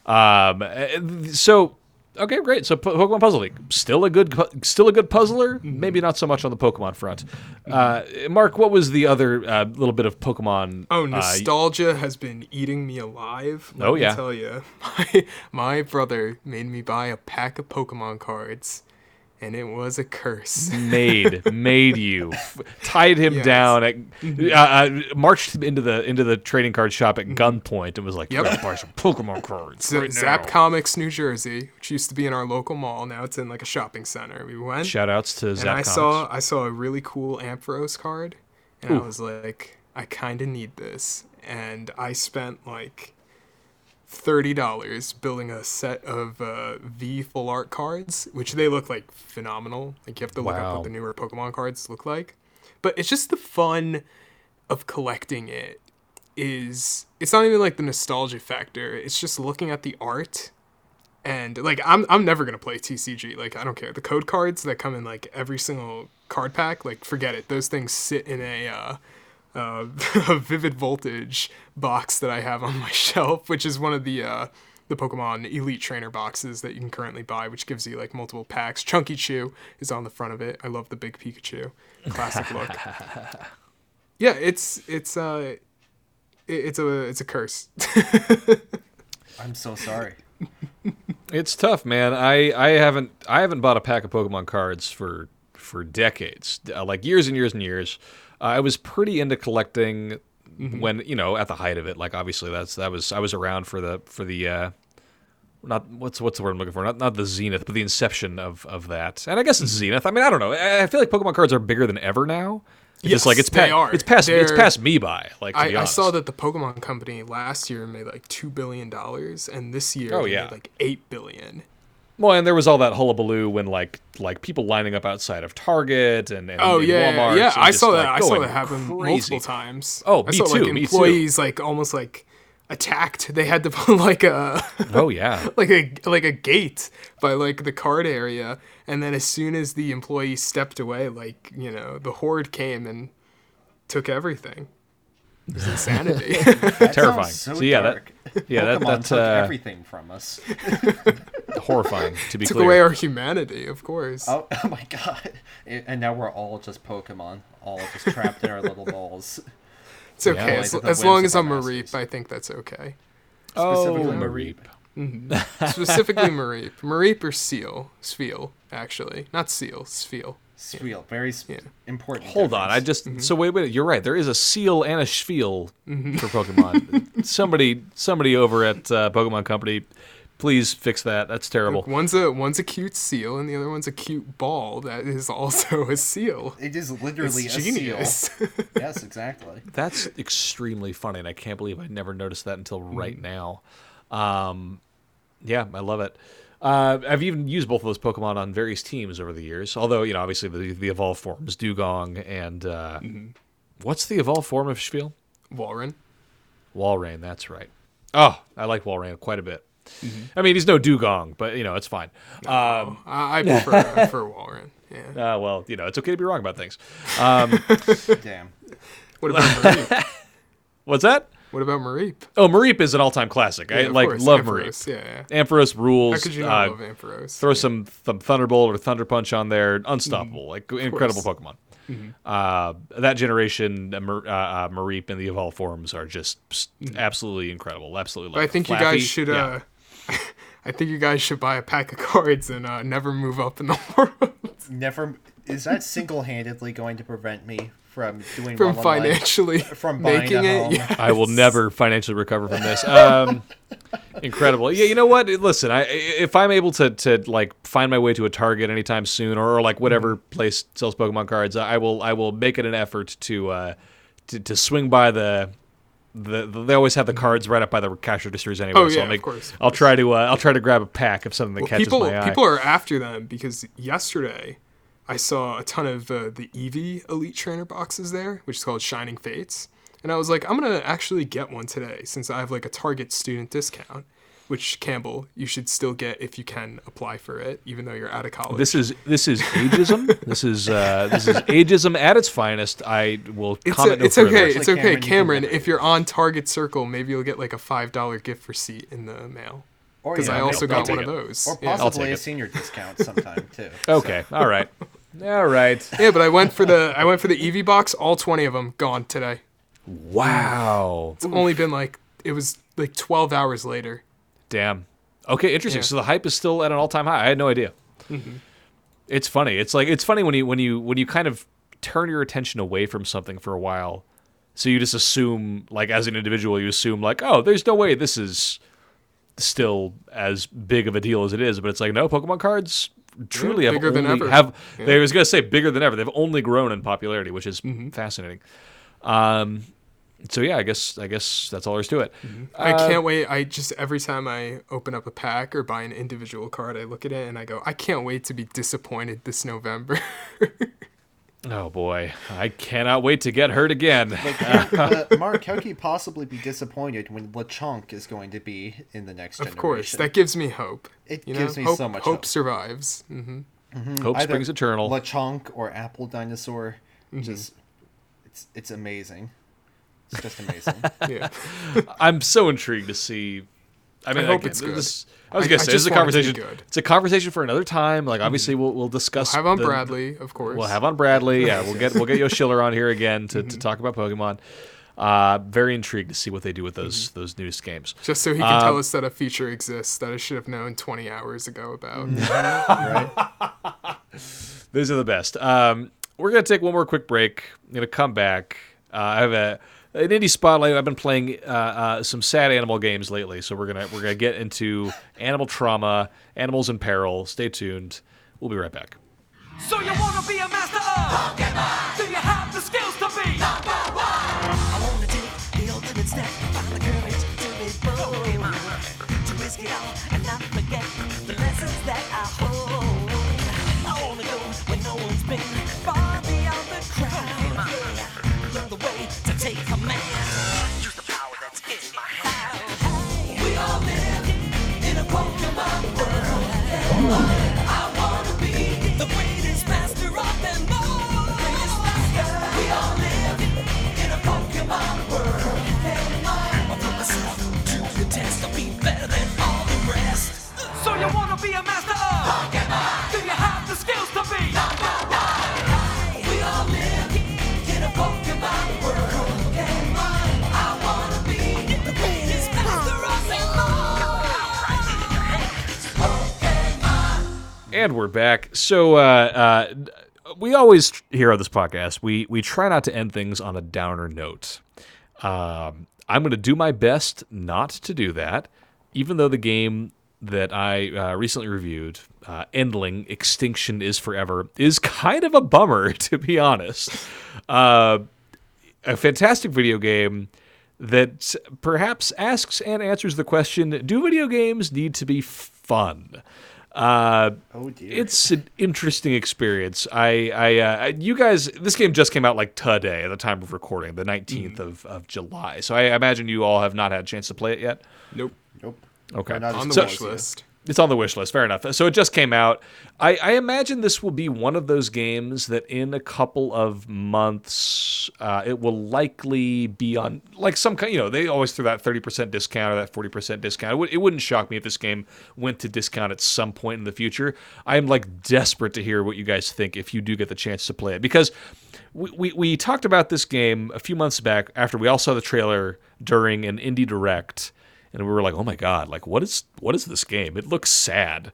Um, uh, so okay, great. So Pokemon Puzzle League still a good still a good puzzler. Mm-hmm. Maybe not so much on the Pokemon front. Uh, Mark, what was the other uh, little bit of Pokemon? Oh, uh, nostalgia has been eating me alive. Let Oh, me yeah. tell you, [laughs] my, my brother made me buy a pack of Pokemon cards, and it was a curse. made [laughs] made you tied him Yes. down at uh, uh, marched him into the into the trading card shop at gunpoint and was like, Yep. "You gotta buy some Pokemon cards Z- right Zap now." Comics, New Jersey, which used to be in our local mall. Now it's in like a shopping center. We went, Shout outs to and Zap And I Comics. saw I saw a really cool Ampharos card, and I was like, I kind of need this, and I spent like thirty dollars building a set of uh, V full art cards, which they look like phenomenal. Like you have to look up what the newer Pokemon cards look like, but it's just the fun of collecting it is it's not even like the nostalgia factor. It's just looking at the art and like I'm I'm never gonna play TCG. Like I don't care. The code cards that come in like every single card pack, like forget it. Those things sit in a uh, uh, [laughs] a vivid voltage box that I have on my [laughs] shelf, which is one of the uh, the Pokemon Elite Trainer boxes that you can currently buy, which gives you like multiple packs. Chunky Chew is on the front of it. I love the big Pikachu, classic look. [laughs] Yeah, it's it's uh, it, it's a it's a curse. I'm so sorry. It's tough, man. I, I haven't I haven't bought a pack of Pokemon cards for for decades, uh, like years and years and years. I was pretty into collecting when you know at the height of it. Like obviously that's that was I was around for the for the uh, not what's what's the word I'm looking for? Not not the zenith, but the inception of of that. And I guess it's zenith. I mean I don't know. I, I feel like Pokemon cards are bigger than ever now. It's Yes, like it's past they are. it's passed it's passed me by. Like I, I saw that the Pokemon Company last year made like two billion dollars, and this year Oh, they yeah. made like eight billion. Well, and there was all that hullabaloo when like like people lining up outside of Target and, and Oh and yeah, Walmart. yeah. I saw like, that. I saw that happen crazy. multiple times. Oh, I me saw like too, me too. employees like almost like attacked. They had to put [laughs] like a Oh yeah. [laughs] like a like a gate by like the card area, and then as soon as the employee stepped away, like you know, the horde came and took everything. It was insanity. [laughs] Terrifying. So, So, yeah, that- yeah, that- Pokemon that, took uh, everything from us. [laughs] horrifying to be clear. took clear. away our humanity, of course. Oh, [laughs] oh my god! And now we're all just Pokemon, all just trapped in our little balls. it's okay Yeah. as, as long as I'm our a Reap. I think that's okay. oh, specifically Mareep. Specifically Mareep. Mareep or Seel. Spheal, actually. Not Seel, Spheal. Spheal, very s- Yeah. important. Hold on, I just Mm-hmm. so wait, wait. You're right. There is a Seel and a Spheal for Pokemon. [laughs] somebody, somebody over at uh, Pokemon Company, please fix that. That's terrible. Look, one's a one's a cute seal and the other one's a cute ball that is also a seal. It is literally It's a genius. seal. [laughs] [laughs] yes, exactly. That's extremely funny, and I can't believe I never noticed that until Mm-hmm. right now. Um, yeah, I love it. Uh, I've even used both of those Pokemon on various teams over the years. Although, you know, obviously the, the evolved forms, Dewgong and uh, Mm-hmm. what's the evolved form of Spheal? Walren. Walrein, that's right. Oh, I like Walrein quite a bit. Mm-hmm. I mean, he's no Dewgong, but you know, it's fine. Um, I, I [laughs] prefer I prefer Walrein. Yeah. uh, well, you know, it's okay to be wrong about things. [laughs] Damn. What about Mareep? [laughs] What's that? What about Mareep? Oh, Mareep is an all-time classic. I Yeah, of like course, love Ampharos, Mareep. Yeah, yeah. Ampharos rules. How could you not uh, love Ampharos? throw Yeah. some th- Thunderbolt or Thunder Punch on there. Unstoppable. Like incredible course. Mm-hmm. Pokemon. Uh, that generation, uh, uh, uh, Mareep and the evolved forms are just s- absolutely incredible. Absolutely. Mm-hmm. But I think them. you guys should yeah. uh [laughs] I think you guys should buy a pack of cards and uh, never move up in the [laughs] world Never. Is that single-handedly going to prevent me from doing from well in life? financially [laughs] From buying making it. home. Yeah. I will never financially recover from this. Um, [laughs] incredible. Yeah, you know what? Listen, I if I'm able to to like find my way to a Target anytime soon, or, or like whatever Mm-hmm. place sells Pokemon cards, I will I will make it an effort to uh, to, to swing by the. The, the, they always have the cards right up by the cash registers anyway. Oh, so yeah, I'll of make, course, of I'll try to uh, I'll try to grab a pack of something that Well, catches people my eye. people are after them because yesterday I saw a ton of uh, the Eevee Elite Trainer boxes there, which is called Shining Fates, and I was like, I'm gonna actually get one today since I have like a Target student discount, which Campbell you should still get if you can apply for it, even though you're out of college. This is this is ageism. [laughs] this is uh, this is ageism at its finest. I will it's, comment a, no it's further. okay. It's Actually, okay, Cameron, Cameron. If you're on Target Circle, maybe you'll get like a five dollar gift receipt in the mail. Or, Because yeah, I also I'll got take one of those. Or possibly take a senior discount sometime too. [laughs] Okay, all right, all right. Yeah, but I went for the I went for the Eevee box. All twenty of them gone today. Wow. It's only been like it was like twelve hours later. Damn. Okay, interesting. Yeah. So the hype is still at an all-time high. I had no idea. Mm-hmm. It's funny. It's like it's funny when you when you when you kind of turn your attention away from something for a while. So you just assume, like as an individual, you assume like, oh, there's no way this is still as big of a deal as it is. But it's like, no, Pokemon cards truly have bigger than only ever. have. They was gonna say bigger than ever. They've only grown in popularity, which is Mm-hmm. fascinating. Um, so yeah, I guess I guess that's all there is to it. I Uh, can't wait. I just every time I open up a pack or buy an individual card, I look at it and I go, I can't wait to be disappointed this November. [laughs] Oh boy, I cannot wait to get hurt again. uh, [laughs] Mark, how can you possibly be disappointed when Lechonk is going to be in the next generation? Of generation? course, that gives me hope. It you know? gives me hope, so much hope. hope. survives. hmm Hope Either springs eternal. Lechonk or Apple Dinosaur, Mm-hmm. just it's it's amazing. It's just [laughs] amazing. Yeah. [laughs] I'm so intrigued to see. I mean, hope again, it's good. this- I was I- gonna say this is a it conversation. Mm-hmm. It's a conversation for another time. Like obviously, we'll we'll discuss. Have on the- Bradley, of course. We'll have on Bradley. Yeah, we'll get we'll get Yo [laughs] Schiller on here again to, Mm-hmm. to talk about Pokemon. Uh, very intrigued to see what they do with those Mm-hmm. those newest games. Just so he can Uh, tell us that a feature exists that I should have known 20 hours ago about. Mm-hmm. [laughs] right? [laughs] Those are the best. Um, we're gonna take one more quick break. I'm gonna come back. Uh, I have a an indie spotlight. I've been playing uh, uh, some sad animal games lately, so we're gonna we're gonna get into animal trauma, animals in peril. Stay tuned. We'll be right back. So you wanna be a master of Pokemon? Do you have the skills to be number one? I wanna take the ultimate step, find the courage to be Pokemon. To risk it all and not forget the lessons that I hold. I wanna go where no one's been, And we're back. So uh, uh, we always here on this podcast we we try not to end things on a downer note. Um, I'm going to do my best not to do that, even though the game that I uh, recently reviewed, uh, Endling Extinction is Forever, is kind of a bummer [laughs] to be honest. Uh, a fantastic video game that perhaps asks and answers the question: Do video games need to be fun? Uh, Oh dear. it's an interesting experience. I, I, uh, you guys, this game just came out like today at the time of recording, the 19th of, of July. So I imagine you all have not had a chance to play it yet. Nope. nope. Okay. Or not On the close wish yet. list. It's on the wish list. Fair enough. So it just came out. I, I imagine this will be one of those games that in a couple of months, uh, it will likely be on like some kind. You know, they always throw that thirty percent discount or that forty percent discount. It, would, it wouldn't shock me if this game went to discount at some point in the future. I am like desperate to hear what you guys think if you do get the chance to play it because we, we, we talked about this game a few months back after we all saw the trailer during an indie direct and we were like, "Oh my god! Like, what is what is this game? It looks sad."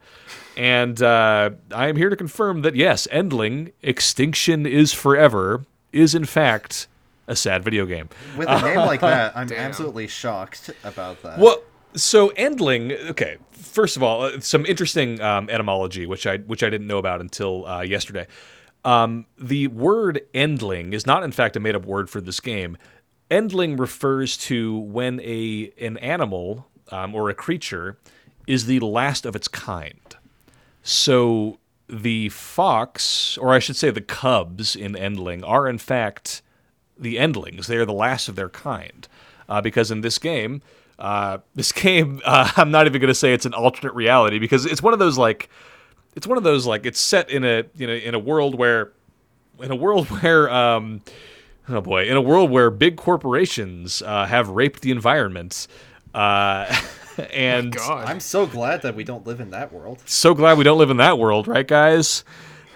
And uh, I am here to confirm that yes, Endling Extinction is Forever is in fact a sad video game. With a name like that, [laughs] I'm Damn. absolutely shocked about that. Well, so Endling. Okay, first of all, uh, some interesting um, etymology, which I which I didn't know about until uh, yesterday. Um, the word Endling is not, in fact, a made up word for this game. Endling refers to when a an animal um, or a creature is the last of its kind. So the fox, or I should say the cubs in Endling, are in fact the Endlings. They are the last of their kind. Uh, because in this game, uh, [laughs] this game, [laughs] uh, I'm not even going to say it's an alternate reality because it's one of those like, it's one of those like it's set in a you know in a world where, in a world [laughs] where um, oh boy, in a world where big corporations uh, have raped the environment. Uh, [laughs] and God. I'm so glad that we don't live in that world. so glad we don't live in that world, right, guys?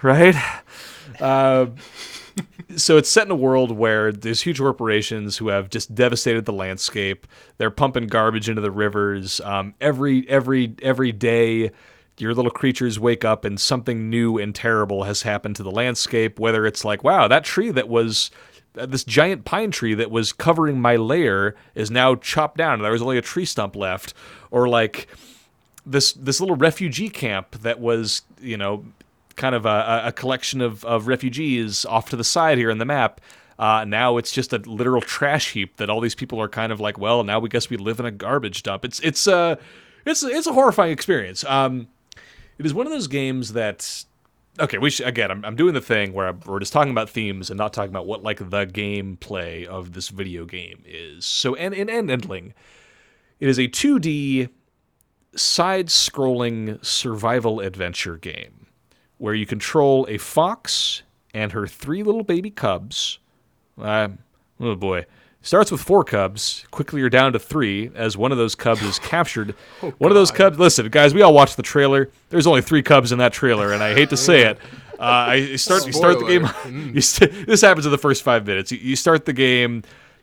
Right? Uh, so it's set in a world where there's huge corporations who have just devastated the landscape. They're pumping garbage into the rivers. Um, every every every day, your little creatures wake up and something new and terrible has happened to the landscape. Whether it's like, wow, that tree that was this giant pine tree that was covering my lair is now chopped down. and There was only a tree stump left, or like this this little refugee camp that was you know kind of a, a collection of, of refugees off to the side here in the map. Uh, now it's just a literal trash heap that all these people are kind of like well now we guess we live in a garbage dump. It's it's uh it's it's a horrifying experience. Um it is one of those games that okay, we should, again. I'm, I'm doing the thing where I'm, we're just talking about themes and not talking about what like the gameplay of this video game is. So, and in End Endling, it is a 2D side-scrolling survival adventure game where you control a fox and her three little baby cubs. Uh, oh boy. Starts with four cubs. Quickly, you're down to three as one of those cubs is [laughs] captured. one of those cubs. Listen, guys, we all watched the trailer. There's only three cubs in that trailer, and I hate to say it. Uh, I you [laughs] start. You start the game. [laughs] You st- this happens in the first five minutes. You, you start the game.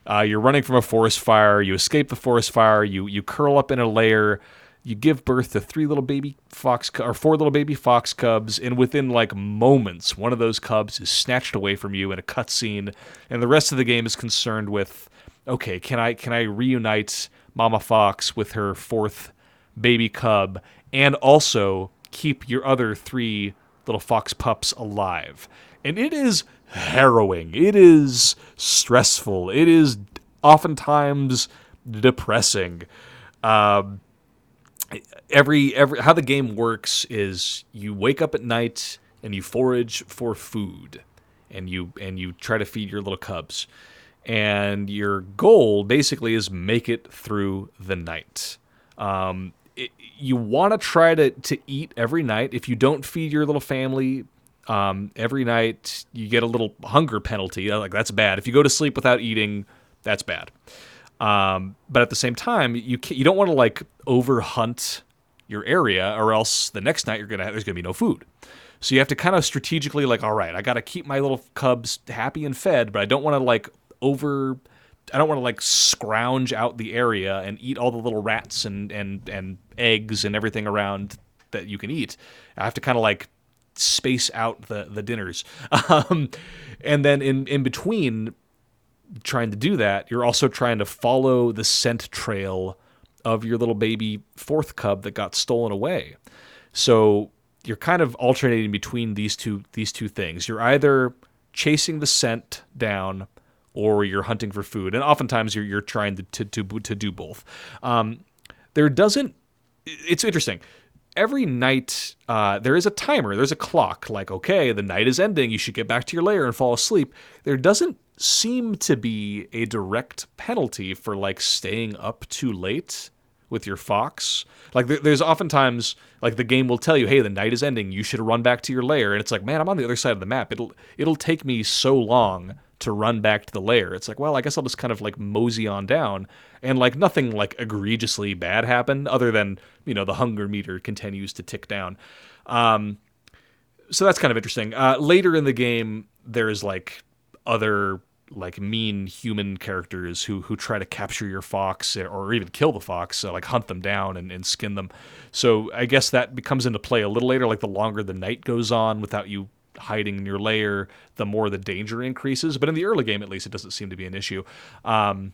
Uh, you're running from a forest fire. You escape the forest fire. You you curl up in a lair. You give birth to three little baby fox or four little baby fox cubs, and within like moments, one of those cubs is snatched away from you in a cutscene, and the rest of the game is concerned with, okay, can I can I reunite Mama Fox with her fourth baby cub, and also keep your other three little fox pups alive? And it is harrowing. It is stressful. It is oftentimes depressing. Um, every every how the game works is you wake up at night and you forage for food and you and you try to feed your little cubs. And your goal basically is make it through the night. Um, it, you want to try to to eat every night. If you don't feed your little family um, every night you get a little hunger penalty. Like that's bad. If you go to sleep without eating that's bad um, but at the same time, you you don't want to like over hunt your area, or else the next night you're gonna there's gonna be no food. So you have to kind of strategically like, all right, I got to keep my little cubs happy and fed, but I don't want to like over. I don't want to like scrounge out the area and eat all the little rats and and and eggs and everything around that you can eat. I have to kind of like space out the the dinners, [laughs] um, and then in in between trying to do that, you're also trying to follow the scent trail of your little baby fourth cub that got stolen away. So you're kind of alternating between these two these two things. You're either chasing the scent down or you're hunting for food, and oftentimes you're you're trying to to to, to do both. Um, there doesn't. It's interesting. Every night, uh, there is a timer. There's a clock. Like, okay, the night is ending. You should get back to your lair and fall asleep. There doesn't seem to be a direct penalty for like staying up too late with your fox. Like there's oftentimes like the game will tell you, "Hey, the night is ending. You should run back to your lair." And it's like, "Man, I'm on the other side of the map. It'll it'll take me so long to run back to the lair." It's like, "Well, I guess I'll just kind of like mosey on down." And like nothing like egregiously bad happened other than, you know, the hunger meter continues to tick down. Um so that's kind of interesting. Uh, later in the game, there's like other like mean human characters who who try to capture your fox or even kill the fox, so like hunt them down and, and skin them. So I guess that becomes into play a little later. Like the longer the night goes on without you hiding in your lair, the more the danger increases. But in the early game, at least, it doesn't seem to be an issue. Um,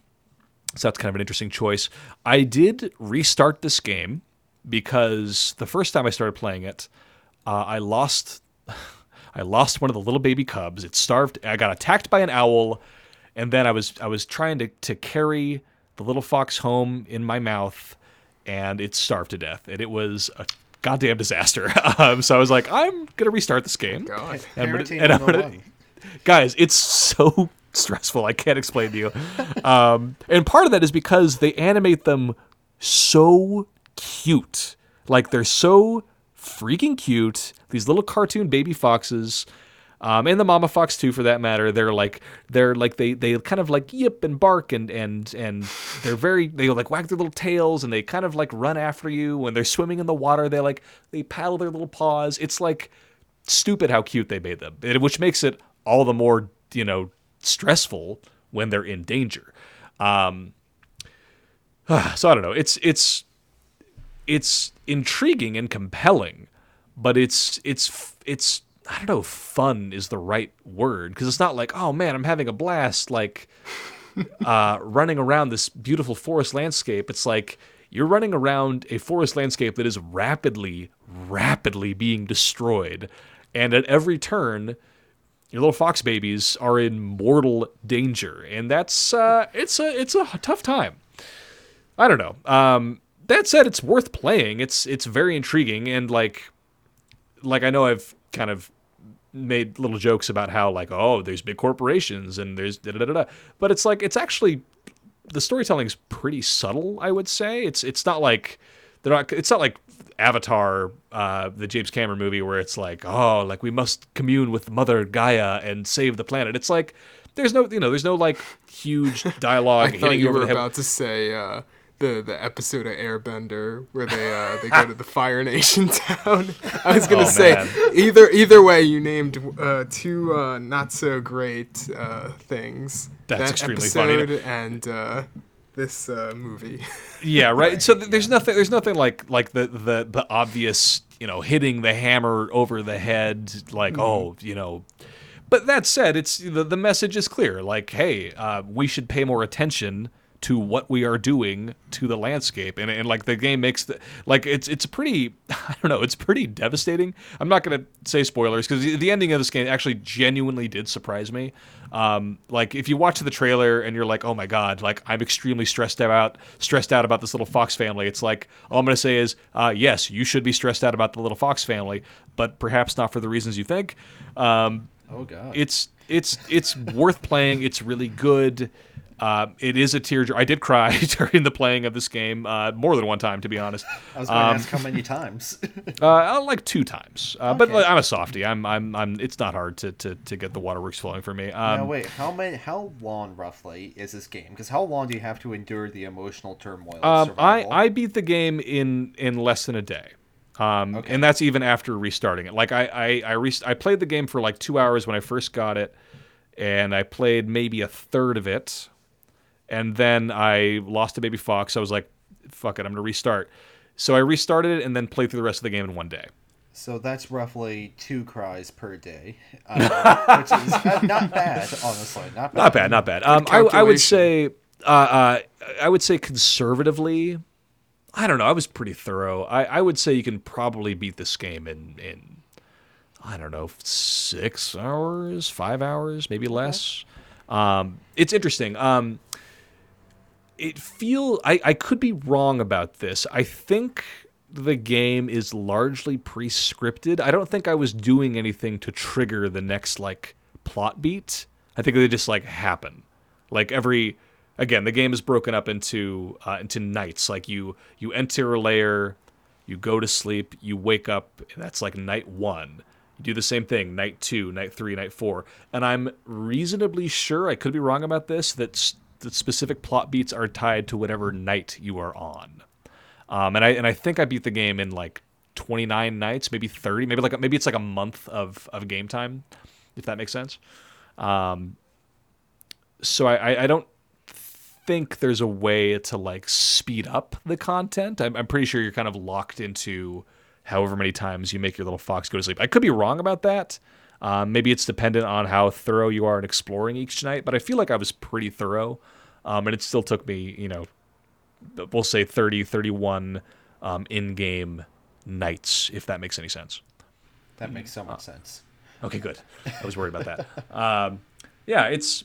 so that's kind of an interesting choice. I did restart this game because the first time I started playing it, uh, I lost I lost one of the little baby cubs. It starved. I got attacked by an owl, and then I was I was trying to to carry the little fox home in my mouth, and it starved to death. And it was a goddamn disaster. [laughs] um, so I was like, I'm gonna restart this game. God. And I'm gonna- Parenting and I'm gonna- guys, it's so [laughs] stressful. I can't explain to you. Um, and part of that is because they animate them so cute. Like they're so freaking cute. These little cartoon baby foxes. Um, and the mama fox too, for that matter. They're like they're like they they kind of like yip and bark and and and they're very they like wag their little tails and they kind of like run after you when they're swimming in the water. They like they paddle their little paws. It's like stupid how cute they made them, it- which makes it all the more you know stressful when they're in danger. Um, [sighs] so I don't know. It's it's it's intriguing and compelling, but it's it's it's I don't know. Fun is the right word because it's not like oh man I'm having a blast like [laughs] uh, running around this beautiful forest landscape. It's like you're running around a forest landscape that is rapidly rapidly being destroyed, and at every turn your little fox babies are in mortal danger, and that's uh, it's a it's a tough time. I don't know. Um, that said, it's worth playing. It's it's very intriguing, and like like I know I've kind of made little jokes about how like oh there's big corporations and there's da da da da, but it's like it's actually the storytelling's pretty subtle. I would say it's it's not like they're not. It's not like Avatar, uh, the James Cameron movie, where it's like oh like we must commune with Mother Gaia and save the planet. It's like there's no you know there's no like huge [laughs] dialogue I thought hitting you over were about to say uh, the the episode of Airbender where they uh, they go to the Fire Nation [laughs] town. I was gonna Oh, say man. either either way, you named uh, two uh, not so great uh, things. That's that extremely funny. episode and uh, this uh, movie. [laughs] Yeah, right. So th- there's nothing. There's nothing like like the the the obvious, you know, hitting the hammer over the head, like oh, you know. But that said, it's the the message is clear. Like, hey, uh, we should pay more attention to what we are doing to the landscape, and and like the game makes the like it's it's pretty. [laughs] I don't know. It's pretty devastating. I'm not gonna say spoilers because the, the ending of this game actually genuinely did surprise me. Um, like if you watch the trailer and you're like, oh my god, like I'm extremely stressed out, stressed out about this little fox family. It's like all I'm gonna say is, uh, yes, you should be stressed out about the little fox family, but perhaps not for the reasons you think. Um, Oh god. it's it's it's worth playing. It's really good. Uh, it is a tearjerker. I did cry [laughs] during the playing of this game uh, more than one time, to be honest. [laughs] I was going to ask how many [laughs] times. Uh, like two times, uh, but like, I'm a softie. I'm, I'm, I'm. It's not hard to, to, to get the waterworks flowing for me. Um, now wait, how many? How long roughly is this game? Because how long do you have to endure the emotional turmoil? Um, I. I beat the game in in less than a day. Um, Okay. and that's even after restarting it. Like I I I, I played the game for like two hours when I first got it, and I played maybe a third of it, and then I lost a baby fox. I was like, "Fuck it, I'm gonna restart." So I restarted it and then played through the rest of the game in one day. So that's roughly two cries per day, uh, [laughs] which is uh, not bad, honestly. Not bad. Not bad, not bad. Um, I, I would say, uh, uh, I would say conservatively, I don't know. I was pretty thorough. I, I would say you can probably beat this game in in I don't know six hours, five hours, maybe less. Um, it's interesting. Um, it feel I, I could be wrong about this. I think the game is largely pre-scripted. I don't think I was doing anything to trigger the next like plot beat. I think they just like happen. Like every again, the game is broken up into uh, into nights. Like you you enter a layer, you go to sleep, you wake up, and that's like night 1. You do the same thing, night 2, night 3, night 4. And I'm reasonably sure, I could be wrong about this, that the specific plot beats are tied to whatever night you are on. Um, and I and I think I beat the game in like 29 nights, maybe 30, maybe like maybe it's like a month of of game time, if that makes sense. Um, so I, I, don't think there's a way to like speed up the content. I'm, I'm pretty sure you're kind of locked into however many times you make your little fox go to sleep. I could be wrong about that. Um, maybe it's dependent on how thorough you are in exploring each night, but I feel like I was pretty thorough. Um, and it still took me, you know, we'll say 30, 31 um, in game nights, if that makes any sense. That makes so much sense. Okay, good. I was worried about that. Um, yeah, it's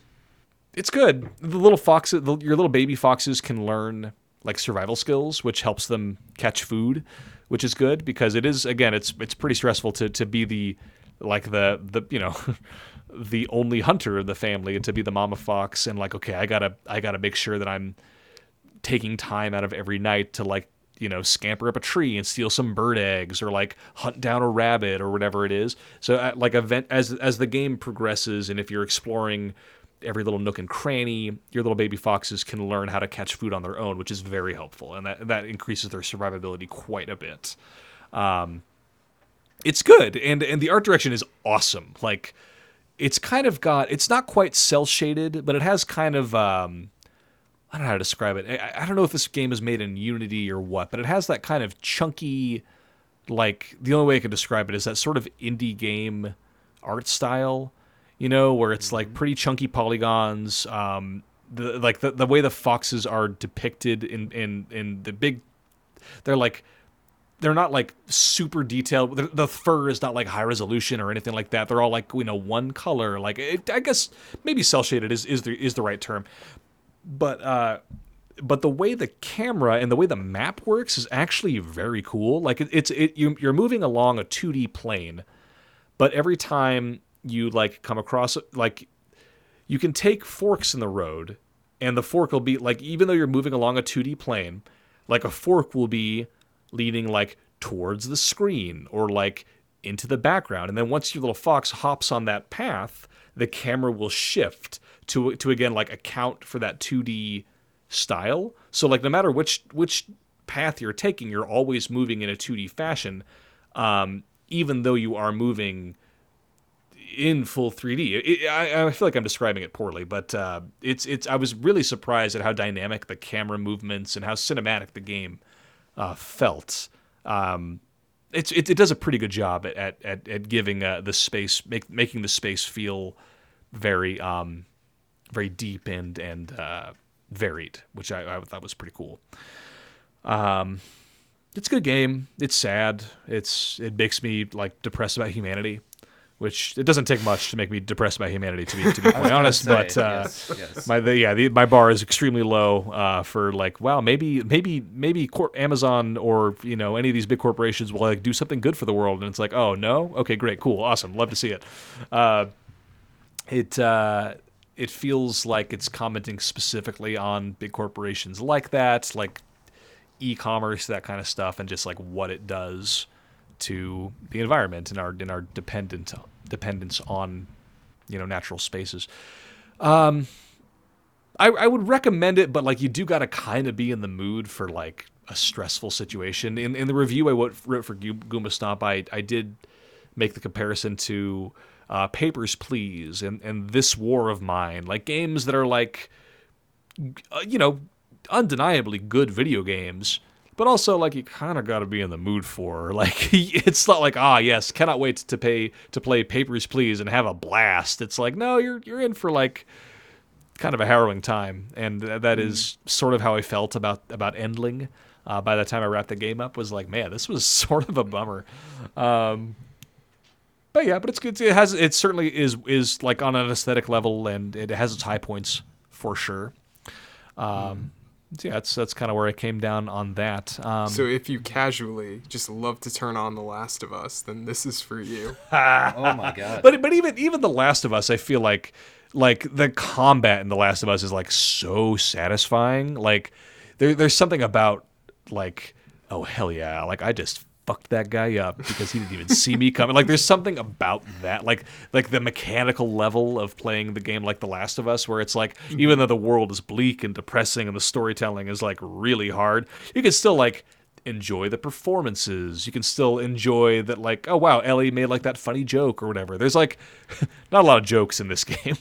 it's good. The little foxes, the, your little baby foxes, can learn like survival skills, which helps them catch food, which is good because it is again, it's it's pretty stressful to to be the like the the you know [laughs] the only hunter in the family and to be the mama fox and like okay, I gotta I gotta make sure that I'm taking time out of every night to like you know scamper up a tree and steal some bird eggs or like hunt down a rabbit or whatever it is. So uh, like event as as the game progresses and if you're exploring every little nook and cranny your little baby foxes can learn how to catch food on their own which is very helpful. And that that increases their survivability quite a bit. Um it's good and and the art direction is awesome like it's kind of got it's not quite cel shaded but it has kind of um I don't know how to describe it. I, I don't know if this game is made in Unity or what, but it has that kind of chunky, like the only way I can describe it is that sort of indie game art style, you know, where it's like pretty chunky polygons. Um, the like the, the way the foxes are depicted in in in the big, they're like they're not like super detailed. The, fur is not like high resolution or anything like that. They're all like you know one color. Like it, I guess maybe cel shaded is is the is the right term but uh but the way the camera and the way the map works is actually very cool like it, it's it you, you're moving along a 2d plane but every time you like come across like you can take forks in the road and the fork will be like even though you're moving along a 2D plane, like a fork will be leading like towards the screen or like into the background. And then once your little fox hops on that path, the camera will shift to to again like account for that 2D style. So like no matter which which path you're taking, you're always moving in a 2D fashion, um, even though you are moving in full 3D. It, I, I feel like I'm describing it poorly, but uh, it's it's. I was really surprised at how dynamic the camera movements and how cinematic the game uh, felt. Um, it, it does a pretty good job at at, at, at giving uh, the space make, making the space feel very um, very deep and and uh, varied, which I, I thought was pretty cool. Um, it's a good game. It's sad. It's it makes me like depressed about humanity, which it doesn't take much to make me depressed by humanity to be to be [laughs] quite honest. say, but uh, yes, yes. my the, yeah the, my bar is extremely low uh, for like wow maybe maybe maybe cor- Amazon or you know any of these big corporations will like do something good for the world and it's like oh no okay great cool awesome love to see it. Uh, it uh, it feels like it's commenting specifically on big corporations like that, like e-commerce, that kind of stuff, and just like what it does to the environment and our in our dependent dependence on you know natural spaces. Um, I, I would recommend it, but like you do got to kind of be in the mood for like a stressful situation. In in the review I wrote, for Go- Goomba Stomp, I I did make the comparison to uh, Papers Please and and This War of Mine, like games that are like uh, you know undeniably good video games. But also, like you kind of got to be in the mood for. [laughs] Like it's not like ah yes, cannot wait to pay to play Papers Please and have a blast. It's like no, you're you're in for like kind of a harrowing time, and th- that is sort of how I felt about about Endling. Uh, by the time I wrapped the game up, was like, man, this was [laughs] sort of a bummer. Um, but yeah, but it's good. It has it certainly is is like on an aesthetic level, and it has its high points for sure. Um, so yeah, that's that's kind of where I came down on that. Um, So if you casually just love to turn on The Last of Us, then this is for you. [laughs] oh my god. but but even even The Last of Us, I feel like like the combat in The Last of Us is like so satisfying. Like there there's something about like oh hell yeah, like I just fucked that guy up because he didn't even see me coming. Like there's something about that, like like the mechanical level of playing the game like The Last of Us, where it's like even though the world is bleak and depressing and the storytelling is like really hard, you can still like enjoy the performances. You can still enjoy that, like, oh wow, Ellie made like that funny joke or whatever. There's like [laughs] not a lot of jokes in this [laughs] game.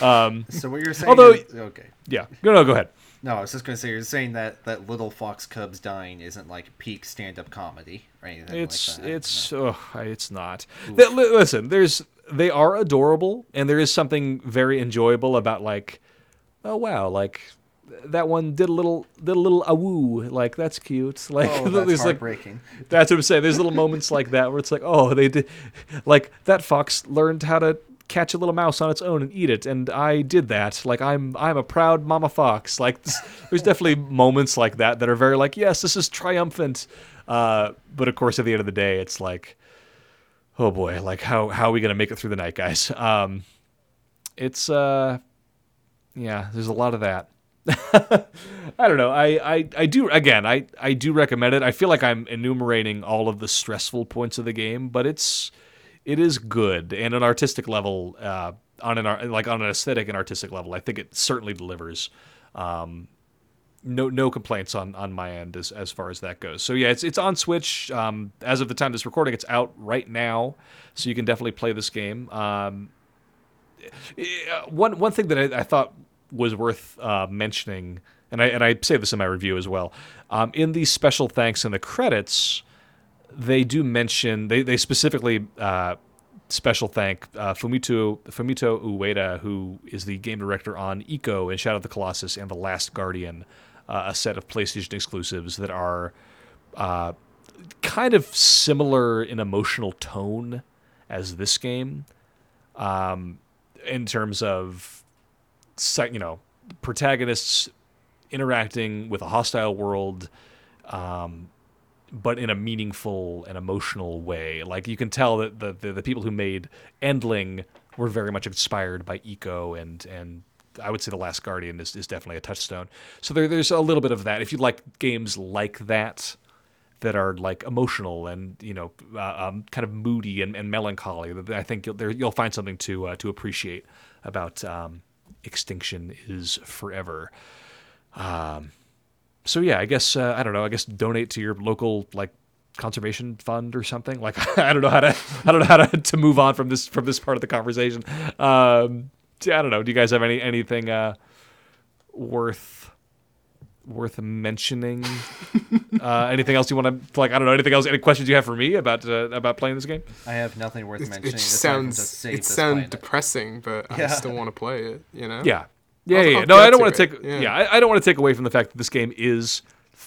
Um, so what you're saying? Although- is, okay. yeah, no, no, go ahead. No, I was just gonna say you're saying that that little fox cubs dying isn't like peak stand-up comedy or anything It's like that. it's ugh, it's not. Th- li- listen, there's they are adorable, and there is something very enjoyable about like, oh wow, like that one did a little did a little awoo, like that's cute. [laughs] Like Oh, [laughs] that's like heartbreaking. That's what I'm saying. There's little moments like that where it's like, oh, they did, like that fox learned how to catch a little mouse on its own and eat it, and I did that. Like I'm, I'm a proud mama fox. Like this, there's definitely moments like that that are very like, yes, this is triumphant. Uh, but of course, at the end of the day, it's like, oh boy, like how how are we gonna make it through the night, guys? [laughs] Um, it's uh, yeah, there's a lot of that. [laughs] I don't know. I, I, I do again. I, I do recommend it. I feel like I'm enumerating all of the stressful points of the game, but it's it is good and an artistic level uh, on an like on an aesthetic and artistic level. I think it certainly delivers. Um, no no complaints on on my end as as far as that goes. So yeah, it's it's on Switch. Um, as of the time this recording, it's out right now, so you can definitely play this game. Um, one one thing that I, I thought was worth uh, mentioning, and I and I say this in my review as well. Um, in the special thanks in the credits, they do mention they they specifically uh, special thank uh, Fumito Fumito Ueda, who is the game director on Ico and Shadow of the Colossus and The Last Guardian, uh, a set of PlayStation exclusives that are uh, kind of similar in emotional tone as this game, um, in terms of you know protagonists interacting with a hostile world. Um, but in a meaningful and emotional way. Like you can tell that the the, the people who made Endling were very much inspired by Ico and and I would say the Last Guardian is, is definitely a touchstone. So there, there's a little bit of that. If you like games like that, that are like emotional and you know uh, um, kind of moody and, and melancholy. I think you'll, there, you'll find something to uh, to appreciate about um, Extinction is Forever. Um, so yeah, I guess uh, I don't know. I guess donate to your local like conservation fund or something. Like [laughs] I don't know how to I don't know how to, to move on from this from this part of the conversation. Um, I don't know. Do you guys have any anything uh, worth worth mentioning? [laughs] uh, anything else you want to like? I don't know. Anything else? Any questions you have for me about uh, about playing this game? I have nothing worth It, mentioning. it just aside from to sounds it sounds planet. depressing, but I still want to play it. You know. Yeah. Yeah, I'll- yeah. I'll No, I don't want to take. yeah. Yeah, I, I don't want to take away from the fact that this game is,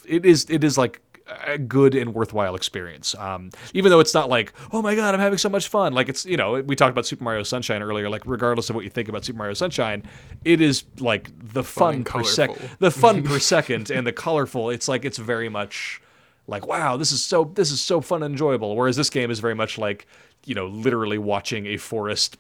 it is, it is like a good and worthwhile experience. Um, even though it's not like, oh my god, I'm having so much fun. Like it's, you know, we talked about Super Mario Sunshine earlier. Like regardless of what you think about Super Mario Sunshine, it is like the fun, and per sec, colorful. the fun [laughs] per second, and the colorful. It's like it's very much like wow this is so this is so fun and enjoyable whereas this game is very much like you know literally watching a forest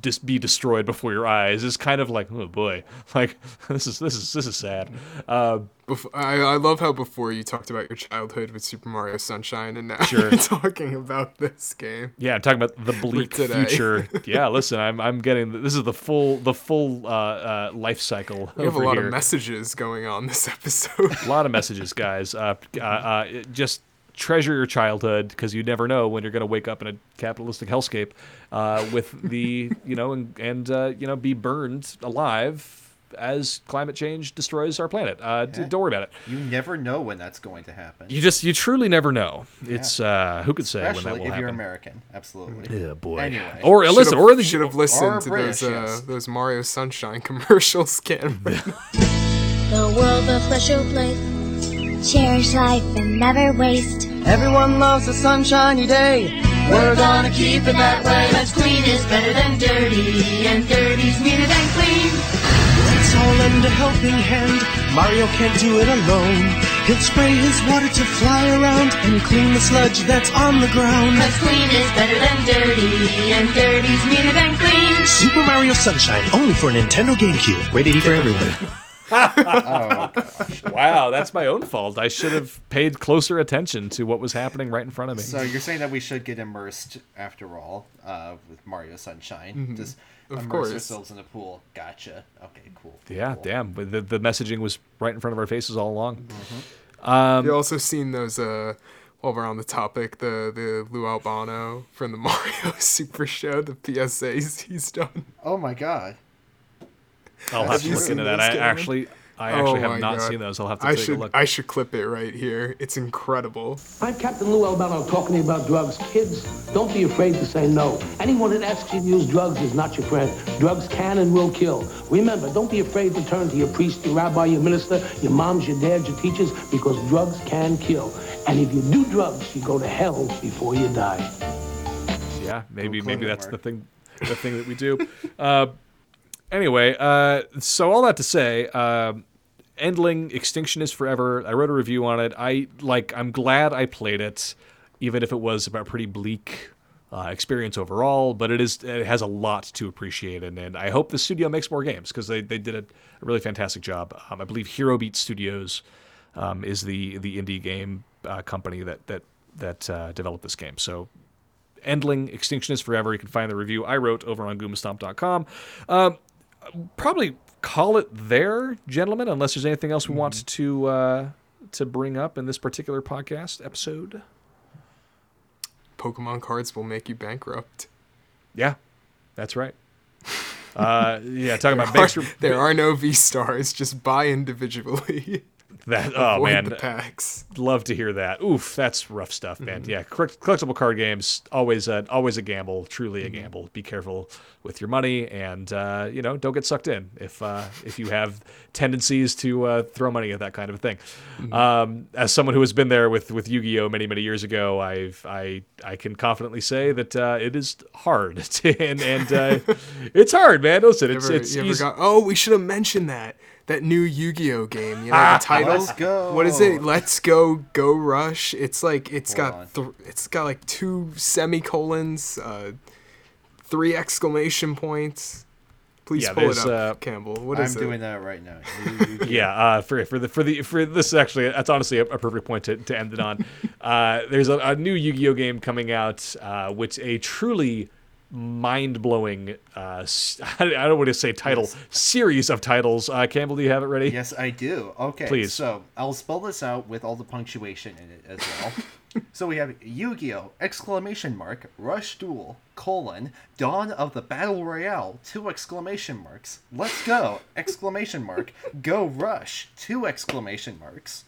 dis- be destroyed before your eyes is kind of like oh boy [laughs] like this is this is this is sad uh, Bef- I, I love how before you talked about your childhood with Super Mario Sunshine, and now Sure. [laughs] you're talking about this game. yeah i'm talking about the bleak future [laughs] yeah listen i'm i'm getting this is the full the full uh, uh life cycle We have a lot here. of messages going on this episode. a lot of messages guys uh, uh, uh just treasure your childhood because you never know when you're going to wake up in a capitalistic hellscape uh, with the [laughs] you know and, and uh, you know be burned alive as climate change destroys our planet uh, d- don't worry about it You never know when that's going to happen. you just you truly never know it's uh who could say when that Especially will if happen you're American. Absolutely. yeah boy Anyway. or uh, listen or the should have listened to British, those uh, yes. those Mario Sunshine [laughs] commercials, Cameron. [laughs] The world of special place. Cherish life and never waste. Everyone loves a sunshiny day. We're gonna keep it that way. Cause clean is better than dirty, and dirty's meaner than clean. Let's all lend a helping hand. Mario can't do it alone. He'll spray his water to fly around and clean the sludge that's on the ground. Cause clean is better than dirty, and dirty's meaner than clean. Super Mario Sunshine, only for Nintendo GameCube. Rated E for everyone. Wow that's my own fault i should have paid closer attention to what was happening right in front of me So you're saying that we should get immersed after all uh, with Mario Sunshine? Just immerse course. ourselves in a pool. Gotcha. Okay, cool. cool, yeah cool. damn but the, the messaging was right in front of our faces all along you also seen those uh while we're on the topic, the the Lou Albano from the [laughs] Mario Super Show, the PSAs he's done. Oh my god. I'll have Have to look into that. I actually, I actually Oh have not God. seen those. I'll have to I take should a look. I should clip it right here. It's incredible. I'm Captain Lou Albano talking to you about drugs. Kids, don't be afraid to say no. Anyone that asks you to use drugs is not your friend. Drugs can and will kill. Remember, don't be afraid to turn to your priest, your rabbi, your minister, your moms, your dads, your teachers, because drugs can kill. And if you do drugs, you go to hell before you die. yeah, maybe maybe Clover that's the thing, the thing that we do. [laughs] uh, anyway, uh, so all that to say, um, Endling Extinction is Forever. I wrote a review on it. I like. I'm glad I played it, even if it was a pretty bleak. Uh, experience overall, but it is it has a lot to appreciate, and, and I hope the studio makes more games because they, they did a, really fantastic job. Um, I believe Herobeat Studios um, is the the indie game uh, company that that that uh, developed this game. So Endling Extinction is Forever. You can find the review I wrote over on goombastomp.com. Um, probably call it there, gentlemen, unless there's anything else we want to uh, to bring up in this particular podcast episode. Pokemon cards will make you bankrupt. Yeah, that's right. [laughs] Uh, yeah, talking about are, banks. there are no V stars. Just buy individually. [laughs] That [laughs] oh Avoid man, the packs. love to hear that. Oof, that's rough stuff, man. Mm-hmm. Yeah, collectible card games always a, always a gamble, truly a Mm-hmm. gamble. Be careful with your money, and uh, you know, don't get sucked in if uh, if you have tendencies to uh, throw money at that kind of a thing. Mm-hmm. Um, as someone who has been there with with Yu-Gi-Oh many many years ago, I've I I can confidently say that uh, it is hard, to, [laughs] and and uh, [laughs] it's hard, man. Listen, it's ever, it's easy. got, oh, we should have mentioned that. That new Yu-Gi-Oh game. You know the title. Let's go. What is it? Let's go, go rush. It's like it's Hold got th- it's got like two semicolons, uh, three exclamation points. Please Yeah, pull it up, uh, Campbell. What I'm it? doing that right now. [laughs] yeah, uh, for for the for the for this is actually that's honestly a, a perfect point to, to end it on. [laughs] uh, there's a, a new Yu-Gi-Oh game coming out, uh, which a truly mind-blowing uh, [laughs] I don't want to say title series of titles. Uh, Campbell, do you have it ready? Yes, I do. Okay. Please. So I'll spell this out with all the punctuation in it as well. [laughs] so we have Yu-Gi-Oh! exclamation mark, Rush Duel, colon, Dawn of the Battle Royale, two exclamation marks, Let's go, exclamation mark, Go Rush, two exclamation marks.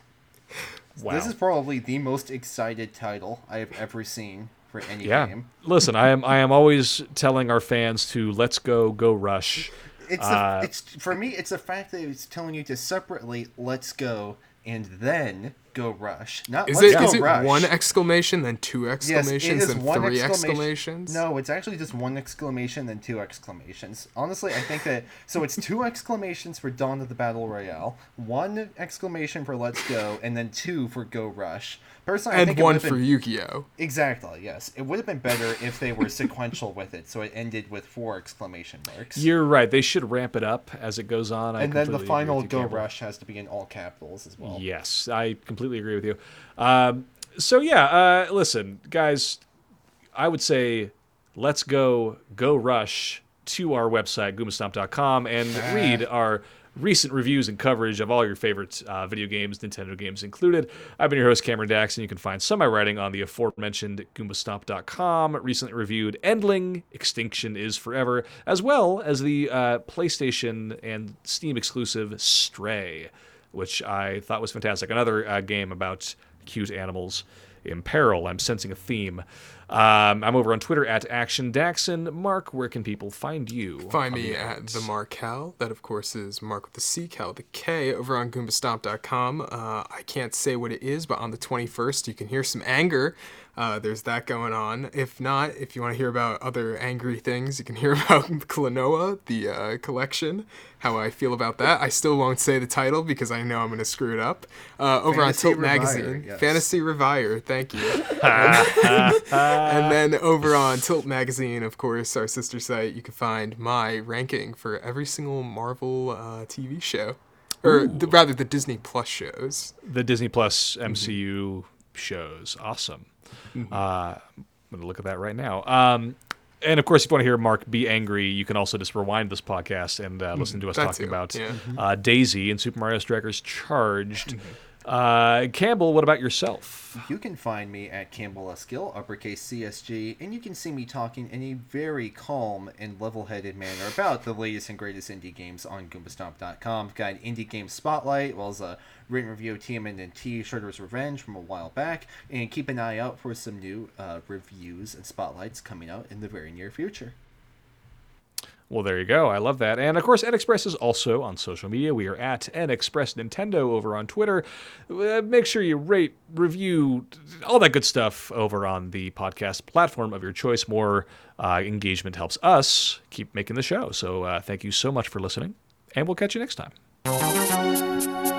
Wow. This is probably the most excited title I have ever seen for any yeah. game. Listen, I am I am always telling our fans to let's go go rush. It's Uh, the, it's for me. It's the fact that it's telling you to separately let's go and then go rush. Not Is let's it go is it rush. one exclamation then two Yes, exclamations it is then one three exclamation- exclamations? No, it's actually just one exclamation then two exclamations. Honestly, I think that so it's two [laughs] exclamations for Dawn of the Battle Royale, one exclamation for Let's Go, and then two for Go Rush. Personally, I and think one for been- Yu-Gi-Oh. Exactly. Yes, it would have been better if they were sequential [laughs] with it, so it ended with four exclamation marks. You're right. They should ramp it up as it goes on. I and then the final Go Campbell. Rush has to be in all capitals as well. Yes, I completely agree with you. Um, so yeah, uh, listen, guys, I would say let's go go rush to our website goombastomp.com and read our recent reviews and coverage of all your favorite uh, video games, Nintendo games included. I've been your host Cameron Dax, and you can find some of my writing on the aforementioned goombastomp.com. Recently reviewed Endling, Extinction is Forever, as well as the uh, PlayStation and Steam exclusive Stray which I thought was fantastic. Another uh, game about cute animals in peril. I'm sensing a theme. Um, I'm over on Twitter at Action Daxon. Marc, where can people find you? Find me the at the Markel. That, of course, is Marc with the C, Cal with the K, over on GoombaStomp.com. Uh, I can't say what it is, but on the 21st, you can hear some anger. Uh, there's that going on. If not, if you want to hear about other angry things, you can [laughs] hear about Klonoa, the uh, collection, how I feel about that. I still won't say the title because I know I'm going to screw it up. Uh, over Fantasy on Tilt Revire, Magazine. yes. Fantasy Revire, thank you. [laughs] and then over on Tilt Magazine, of course, our sister site, you can find my ranking for every single Marvel uh, TV show, or the, rather the Disney Plus shows. the Disney Plus MCU shows. Awesome. Uh, I'm going to look at that right now. Um, and of course, if you want to hear Marc be angry, you can also just rewind this podcast and uh, listen to us that talking too, about yeah. uh, Daisy and Super Mario Strikers Charged. Uh, Campbell, what about yourself? You can find me at Campbell Skill, uppercase CSG, and you can see me talking in a very calm and level-headed manner about the latest and greatest indie games on GoombaStomp.com. I've got an indie game spotlight, as well as a written review of TMNT Shredder's Revenge from a while back, and keep an eye out for some new uh, reviews and spotlights coming out in the very near future. Well, there you go. I love that. And of course, NXpress is also on social media. We are at NXpress Nintendo over on Twitter. Uh, make sure you rate, review, all that good stuff over on the podcast platform of your choice. More uh, engagement helps us keep making the show. So uh, thank you so much for listening, and we'll catch you next time.